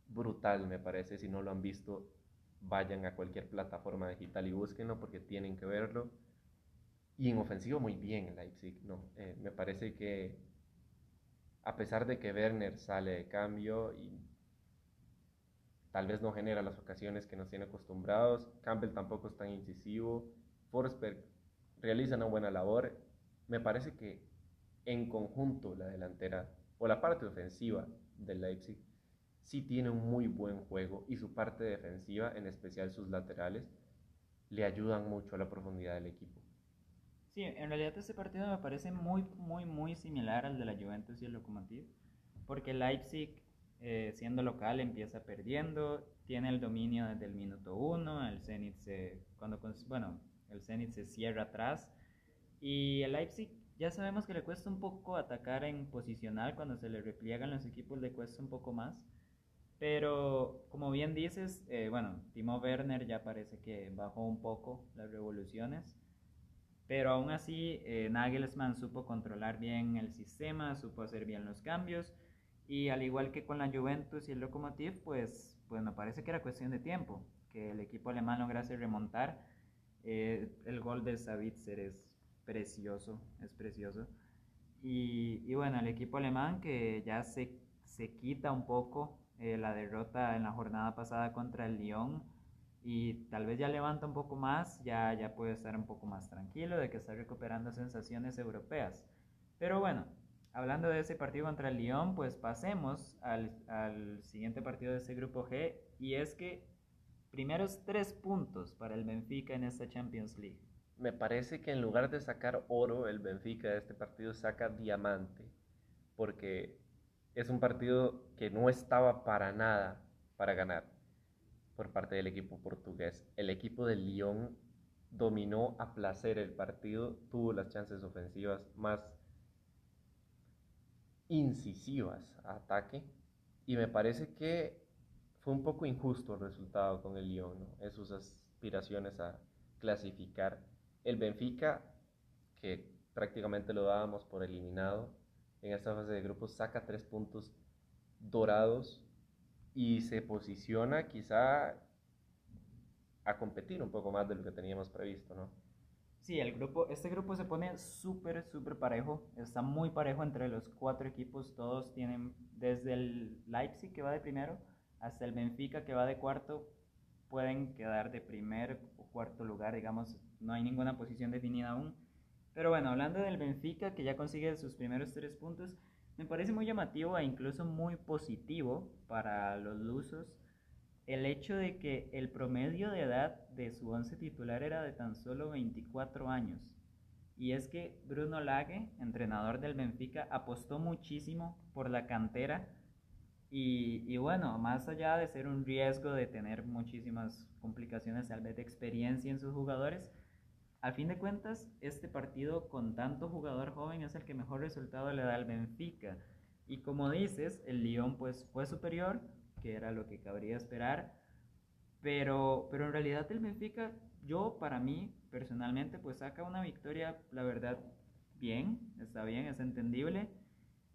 brutal, me parece. Si no lo han visto, vayan a cualquier plataforma digital y búsquenlo porque tienen que verlo. Y en ofensivo muy bien Leipzig, ¿no? Eh, me parece que a pesar de que Werner sale de cambio y tal vez no genera las ocasiones que nos tiene acostumbrados, Campbell tampoco es tan incisivo, Forsberg realiza una buena labor, me parece que en conjunto la delantera o la parte ofensiva del Leipzig sí tiene un muy buen juego y su parte defensiva, en especial sus laterales, le ayudan mucho a la profundidad del equipo. Sí, en realidad este partido me parece muy, muy, muy similar al de la Juventus y el Lokomotiv, porque Leipzig, eh, siendo local, empieza perdiendo, tiene el dominio desde el minuto uno, el Zenit se, cuando, bueno, el Zenit se cierra atrás, y el Leipzig ya sabemos que le cuesta un poco atacar en posicional, cuando se le repliegan los equipos le cuesta un poco más, pero como bien dices, eh, bueno, Timo Werner ya parece que bajó un poco las revoluciones, pero aún así, eh, Nagelsmann supo controlar bien el sistema, supo hacer bien los cambios. Y al igual que con la Juventus y el Lokomotiv, pues, pues me parece que era cuestión de tiempo que el equipo alemán lograse remontar. Eh, el gol de Savitzer es precioso, es precioso. Y, y, bueno, el equipo alemán que ya se, se quita un poco eh, la derrota en la jornada pasada contra el Lyon y tal vez ya levanta un poco más, ya, ya puede estar un poco más tranquilo de que está recuperando sensaciones europeas. Pero bueno, hablando de ese partido contra el Lyon, pues pasemos al, al siguiente partido de ese grupo G y es que primeros tres puntos para el Benfica en esta Champions League. Me parece que en lugar de sacar oro, el Benfica de este partido saca diamante, porque es un partido que no estaba para nada para ganar por parte del equipo portugués. El equipo del Lyon dominó a placer el partido, tuvo las chances ofensivas más incisivas a ataque y me parece que fue un poco injusto el resultado con el Lyon, en sus aspiraciones a clasificar. El Benfica, que prácticamente lo dábamos por eliminado en esta fase de grupos, saca tres puntos dorados y se posiciona quizá a competir un poco más de lo que teníamos previsto, ¿no? Sí, el grupo, este grupo se pone súper, súper parejo, está muy parejo entre los cuatro equipos, todos tienen desde el Leipzig que va de primero hasta el Benfica que va de cuarto, pueden quedar de primer o cuarto lugar, digamos, no hay ninguna posición definida aún. Pero bueno, hablando del Benfica que ya consigue sus primeros tres puntos, me parece muy llamativo e incluso muy positivo para los lusos el hecho de que el promedio de edad de su once titular era de tan solo 24 años. Y es que Bruno Lage, entrenador del Benfica, apostó muchísimo por la cantera. Y, y, bueno, más allá de ser un riesgo de tener muchísimas complicaciones, tal vez de experiencia en sus jugadores, al fin de cuentas, este partido con tanto jugador joven es el que mejor resultado le da al Benfica. Y como dices, el Lyon pues fue superior, que era lo que cabría esperar. Pero, pero en realidad el Benfica, yo para mí personalmente pues saca una victoria, la verdad, bien, está bien, es entendible.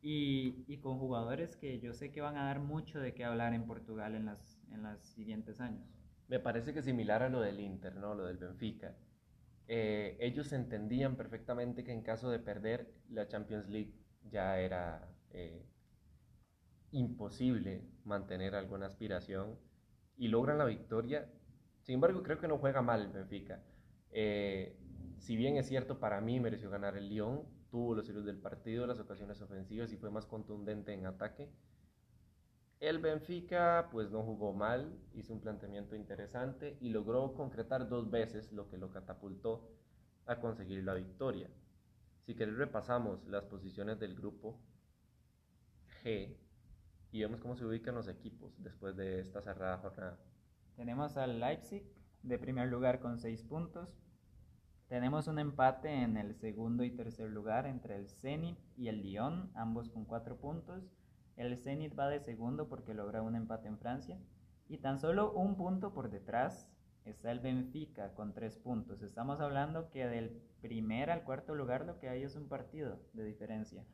Y, y, con jugadores que yo sé que van a dar mucho de qué hablar en Portugal en, las, los siguientes años. Me parece que similar a lo del Inter, ¿no? Lo del Benfica. Eh, ellos entendían perfectamente que en caso de perder la Champions League ya era eh, imposible mantener alguna aspiración y logran la victoria. Sin embargo, creo que no juega mal Benfica. Eh, si bien es cierto, para mí mereció ganar el Lyon, tuvo los hilos del partido, las ocasiones ofensivas y fue más contundente en ataque. El Benfica pues no jugó mal, hizo un planteamiento interesante y logró concretar dos veces lo que lo catapultó a conseguir la victoria. Si queréis repasamos las posiciones del grupo G y vemos cómo se ubican los equipos después de esta cerrada jornada. Tenemos al Leipzig de primer lugar con 6 puntos. Tenemos un empate en el segundo y tercer lugar entre el Zenit y el Lyon, ambos con 4 puntos. El Zenit va de segundo porque logra un empate en Francia. Y tan solo un punto por detrás está el Benfica con tres puntos. Estamos hablando que del primer al cuarto lugar lo que hay es un partido de diferencia.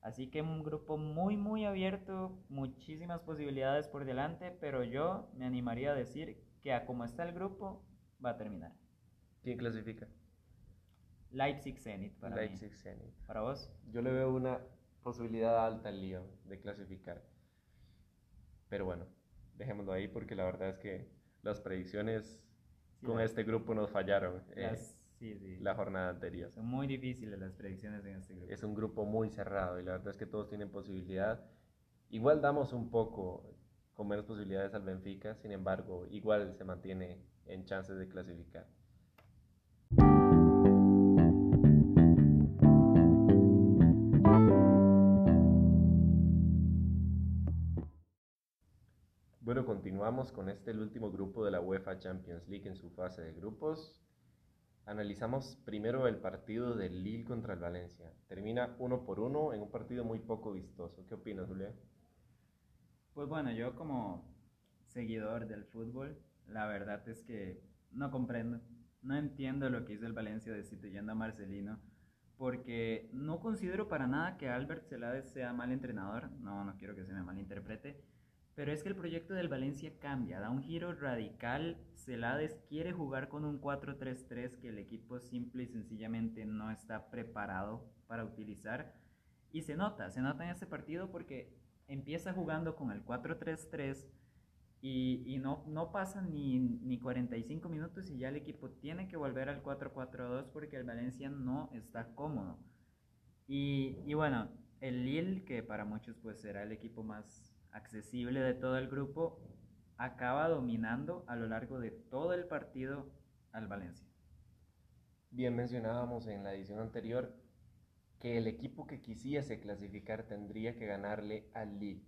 Así que un grupo muy, muy abierto, muchísimas posibilidades por delante, pero yo me animaría a decir que a como está el grupo, va a terminar. ¿Quién clasifica? Leipzig Zenit para Leipzig Zenit. ¿Para vos? Yo le veo una posibilidad alta al Lyon de clasificar. Pero bueno, dejémoslo ahí porque la verdad es que las predicciones con este grupo nos fallaron. Eh, sí, sí. La jornada anterior. Son muy difíciles las predicciones en este grupo. Es un grupo muy cerrado y la verdad es que todos tienen posibilidad. Igual damos un poco con menos posibilidades al Benfica, sin embargo, igual se mantiene en chances de clasificar. Continuamos con este último grupo de la UEFA Champions League en su fase de grupos. Analizamos primero el partido del Lille contra el Valencia. Termina uno por uno en un partido muy poco vistoso. ¿Qué opinas, Julián? Pues bueno, yo como seguidor del fútbol, la verdad es que no comprendo, no entiendo lo que hizo el Valencia destituyendo a Marcelino, porque no considero para nada que Albert Celades sea mal entrenador, no, no quiero que se me malinterprete, pero es que el proyecto del Valencia cambia, da un giro radical. Celades quiere jugar con un 4-3-3 que el equipo simple y sencillamente no está preparado para utilizar. Y se nota, se nota en este partido porque empieza jugando con el 4-3-3 y, y, no, no pasan ni, ni 45 minutos y ya el equipo tiene que volver al 4-4-2 porque el Valencia no está cómodo. Y, y bueno, el Lille, que para muchos pues será el equipo más accesible de todo el grupo, acaba dominando a lo largo de todo el partido al Valencia. Bien mencionábamos en la edición anterior que el equipo que quisiese clasificar tendría que ganarle al Lille.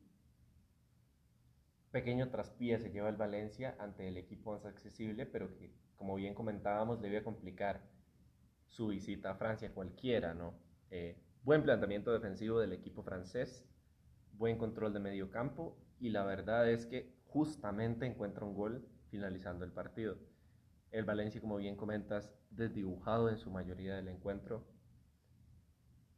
Pequeño traspié se lleva el Valencia ante el equipo más accesible, pero que, como bien comentábamos, debe complicar su visita a Francia cualquiera, ¿no? Eh, buen planteamiento defensivo del equipo francés, buen control de medio campo y la verdad es que justamente encuentra un gol finalizando el partido. El Valencia, como bien comentas, desdibujado en su mayoría del encuentro.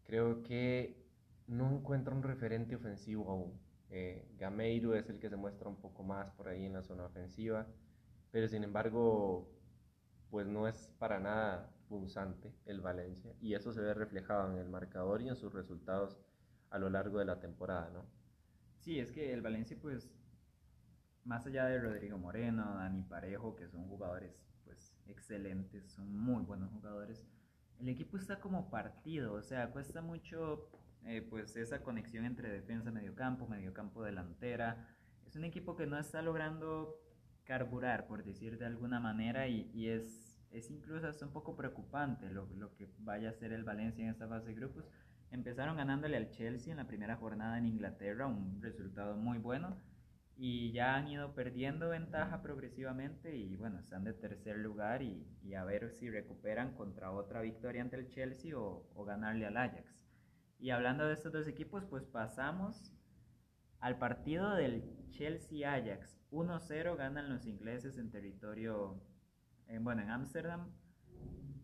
Creo que no encuentra un referente ofensivo aún. Eh, Gameiro es el que se muestra un poco más por ahí en la zona ofensiva, pero sin embargo, pues no es para nada punzante el Valencia y eso se ve reflejado en el marcador y en sus resultados a lo largo de la temporada, ¿no? Sí, es que el Valencia, pues, más allá de Rodrigo Moreno, Dani Parejo, que son jugadores, pues, excelentes, son muy buenos jugadores, el equipo está como partido, o sea, cuesta mucho, eh, pues, esa conexión entre defensa, mediocampo, mediocampo, delantera. Es un equipo que no está logrando carburar, por decir de alguna manera, y, es, es incluso hasta un poco preocupante lo, lo que vaya a hacer el Valencia en esta fase de grupos Empezaron ganándole al Chelsea en la primera jornada en Inglaterra, un resultado muy bueno. Y ya han ido perdiendo ventaja progresivamente y bueno, están de tercer lugar y, a ver si recuperan contra otra victoria ante el Chelsea o, o ganarle al Ajax. Y hablando de estos dos equipos, pues pasamos al partido del Chelsea-Ajax. 1-0 ganan los ingleses en territorio, en, bueno, en Ámsterdam.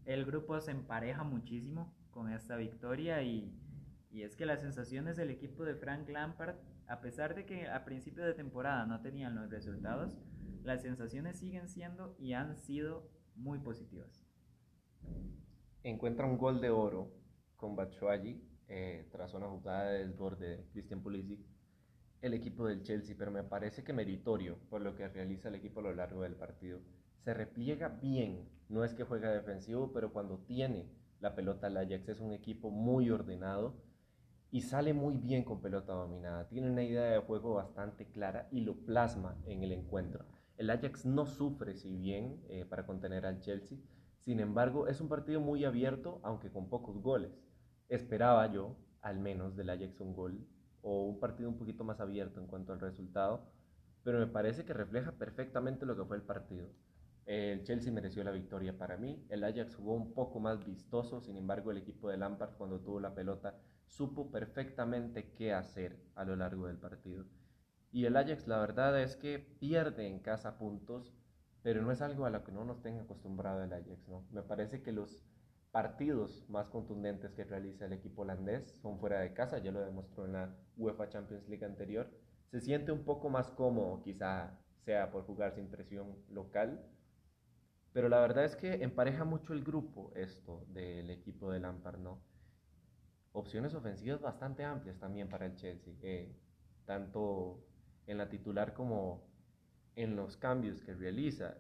El grupo se empareja muchísimo con esta victoria y, y es que las sensaciones del equipo de Frank Lampard, a pesar de que a principio de temporada no tenían los resultados, las sensaciones siguen siendo y han sido muy positivas. Encuentra un gol de oro con Batshuayi eh, tras una jugada de desborde de Christian Pulisic el equipo del Chelsea, pero me parece que meritorio por lo que realiza el equipo a lo largo del partido. Se repliega bien, no es que juega defensivo, pero cuando tiene la pelota el Ajax es un equipo muy ordenado y sale muy bien con pelota dominada. Tiene una idea de juego bastante clara y lo plasma en el encuentro. El Ajax no sufre si bien eh, para contener al Chelsea. Sin embargo, es un partido muy abierto, aunque con pocos goles. Esperaba yo, al menos, del Ajax un gol o un partido un poquito más abierto en cuanto al resultado, pero me parece que refleja perfectamente lo que fue el partido. El Chelsea mereció la victoria para mí. El Ajax jugó un poco más vistoso, sin embargo el equipo de Lampard cuando tuvo la pelota supo perfectamente qué hacer a lo largo del partido. Y el Ajax la verdad es que pierde en casa puntos, pero no es algo a lo que no nos tenga acostumbrado el Ajax, ¿no? Me parece que los partidos más contundentes que realiza el equipo holandés son fuera de casa, ya lo demostró en la UEFA Champions League anterior. Se siente un poco más cómodo, quizá sea por jugar sin presión local, pero la verdad es que empareja mucho el grupo esto del equipo de Lampard, ¿no? Opciones ofensivas bastante amplias también para el Chelsea, eh, tanto en la titular como en los cambios que realiza.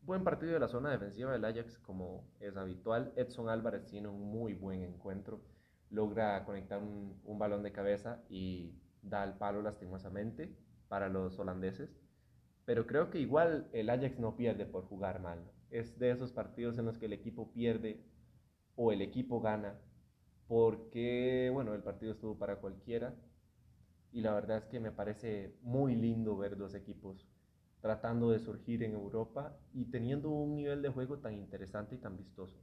Buen partido de la zona defensiva del Ajax, como es habitual. Edson Álvarez tiene un muy buen encuentro. Logra conectar un, un balón de cabeza y da el palo lastimosamente para los holandeses. Pero creo que igual el Ajax no pierde por jugar mal. Es de esos partidos en los que el equipo pierde o el equipo gana porque, bueno, el partido estuvo para cualquiera. Y la verdad es que me parece muy lindo ver dos equipos tratando de surgir en Europa y teniendo un nivel de juego tan interesante y tan vistoso.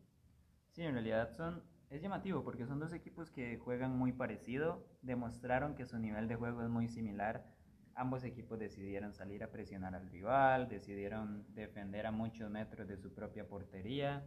Sí, en realidad son, es llamativo porque son dos equipos que juegan muy parecido, demostraron que su nivel de juego es muy similar. Ambos equipos decidieron salir a presionar al rival, decidieron defender a muchos metros de su propia portería.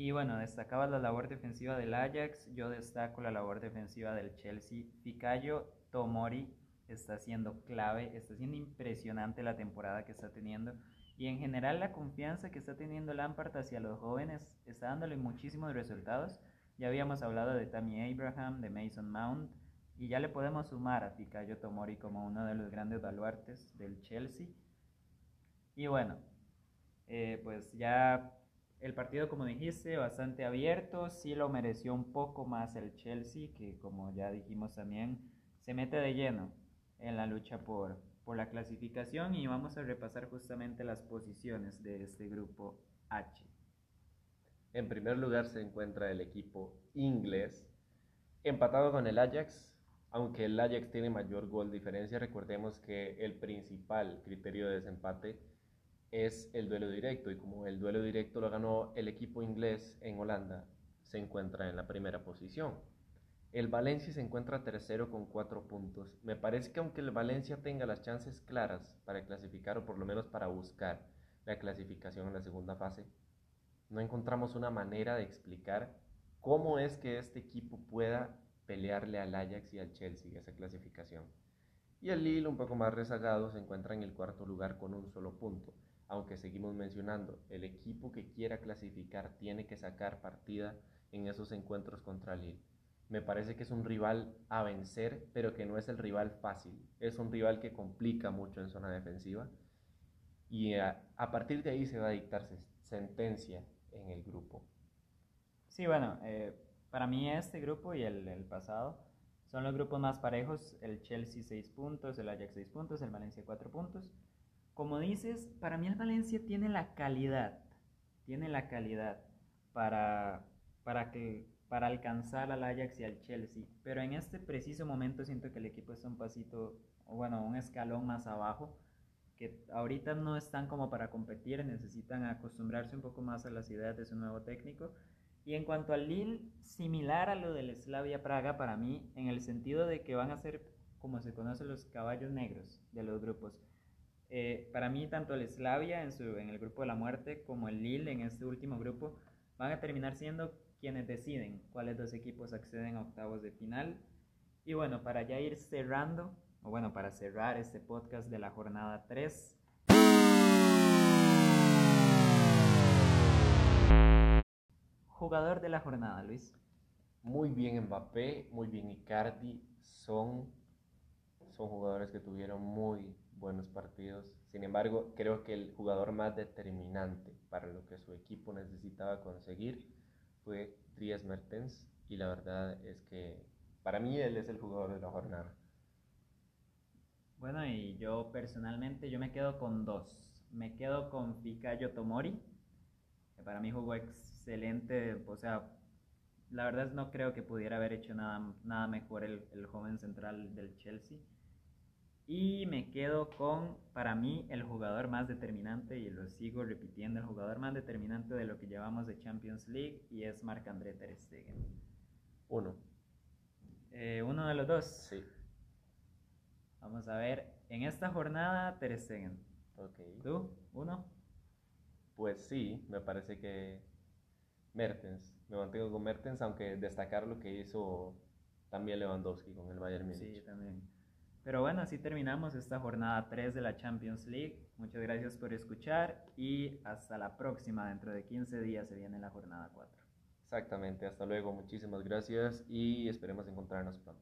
Y bueno, destacaba la labor defensiva del Ajax, yo destaco la labor defensiva del Chelsea. Ficayo Tomori está siendo clave, está siendo impresionante la temporada que está teniendo y en general la confianza que está teniendo Lampard hacia los jóvenes está dándole muchísimos resultados. Ya habíamos hablado de Tammy Abraham, de Mason Mount y ya le podemos sumar a Fikayo Tomori como uno de los grandes baluartes del Chelsea. Y bueno, eh, pues ya el partido, como dijiste, bastante abierto, sí lo mereció un poco más el Chelsea, que como ya dijimos también, se mete de lleno en la lucha por, por la clasificación y vamos a repasar justamente las posiciones de este grupo H. En primer lugar se encuentra el equipo inglés, empatado con el Ajax, aunque el Ajax tiene mayor gol diferencia, recordemos que el principal criterio de desempate es el duelo directo y como el duelo directo lo ganó el equipo inglés en Holanda, se encuentra en la primera posición. El Valencia se encuentra tercero con cuatro puntos. Me parece que aunque el Valencia tenga las chances claras para clasificar o por lo menos para buscar la clasificación en la segunda fase, no encontramos una manera de explicar cómo es que este equipo pueda pelearle al Ajax y al Chelsea esa clasificación. Y el Lille, un poco más rezagado, se encuentra en el cuarto lugar con un solo punto. Aunque seguimos mencionando, el equipo que quiera clasificar tiene que sacar partida en esos encuentros contra Lille. Me parece que es un rival a vencer, pero que no es el rival fácil. Es un rival que complica mucho en zona defensiva. Y a, partir de ahí se va a dictar sentencia en el grupo. Sí, bueno, eh, para mí este grupo y el, pasado son los grupos más parejos. El Chelsea 6 puntos, el Ajax 6 puntos, el Valencia 4 puntos. Como dices, para mí el Valencia tiene la calidad, tiene la calidad para, para que para alcanzar al Ajax y al Chelsea. Pero en este preciso momento siento que el equipo está un pasito, bueno, un escalón más abajo, que ahorita no están como para competir, necesitan acostumbrarse un poco más a las ideas de su nuevo técnico. Y en cuanto al Lille, similar a lo del Slavia Praga para mí, en el sentido de que van a ser como se conocen los caballos negros de los grupos. Eh, para mí, tanto el Slavia en, su, en el grupo de la muerte como el Lille en este último grupo van a terminar siendo quienes deciden cuáles dos equipos acceden a octavos de final. Y bueno, para ya ir cerrando, o bueno, para cerrar este podcast de la jornada 3. Jugador de la jornada, Luis. Muy bien Mbappé, muy bien Icardi, son, son jugadores que tuvieron muy buenos partidos. Sin embargo, creo que el jugador más determinante para lo que su equipo necesitaba conseguir fue Dries Mertens y la verdad es que para mí él es el jugador de la jornada. Bueno, y yo personalmente yo me quedo con dos. Me quedo con Fikayo Tomori, que para mí jugó excelente, o sea, la verdad no creo que pudiera haber hecho nada, nada mejor el, el joven central del Chelsea. Y me quedo con, para mí, el jugador más determinante, y lo sigo repitiendo, el jugador más determinante de lo que llevamos de Champions League, y es Marc-André Ter Stegen. Uno. Eh, ¿Uno de los dos? Sí. Vamos a ver, en esta jornada, Ter Stegen. Ok. ¿Tú? ¿Uno? Pues sí, me parece que Mertens me mantengo con Mertens, aunque destacar lo que hizo también Lewandowski con el Bayern Múnich. Sí, también. Pero bueno, así terminamos esta jornada 3 de la Champions League. Muchas gracias por escuchar y hasta la próxima. Dentro de 15 días se viene la jornada 4. Exactamente, hasta luego, muchísimas gracias y esperemos encontrarnos pronto.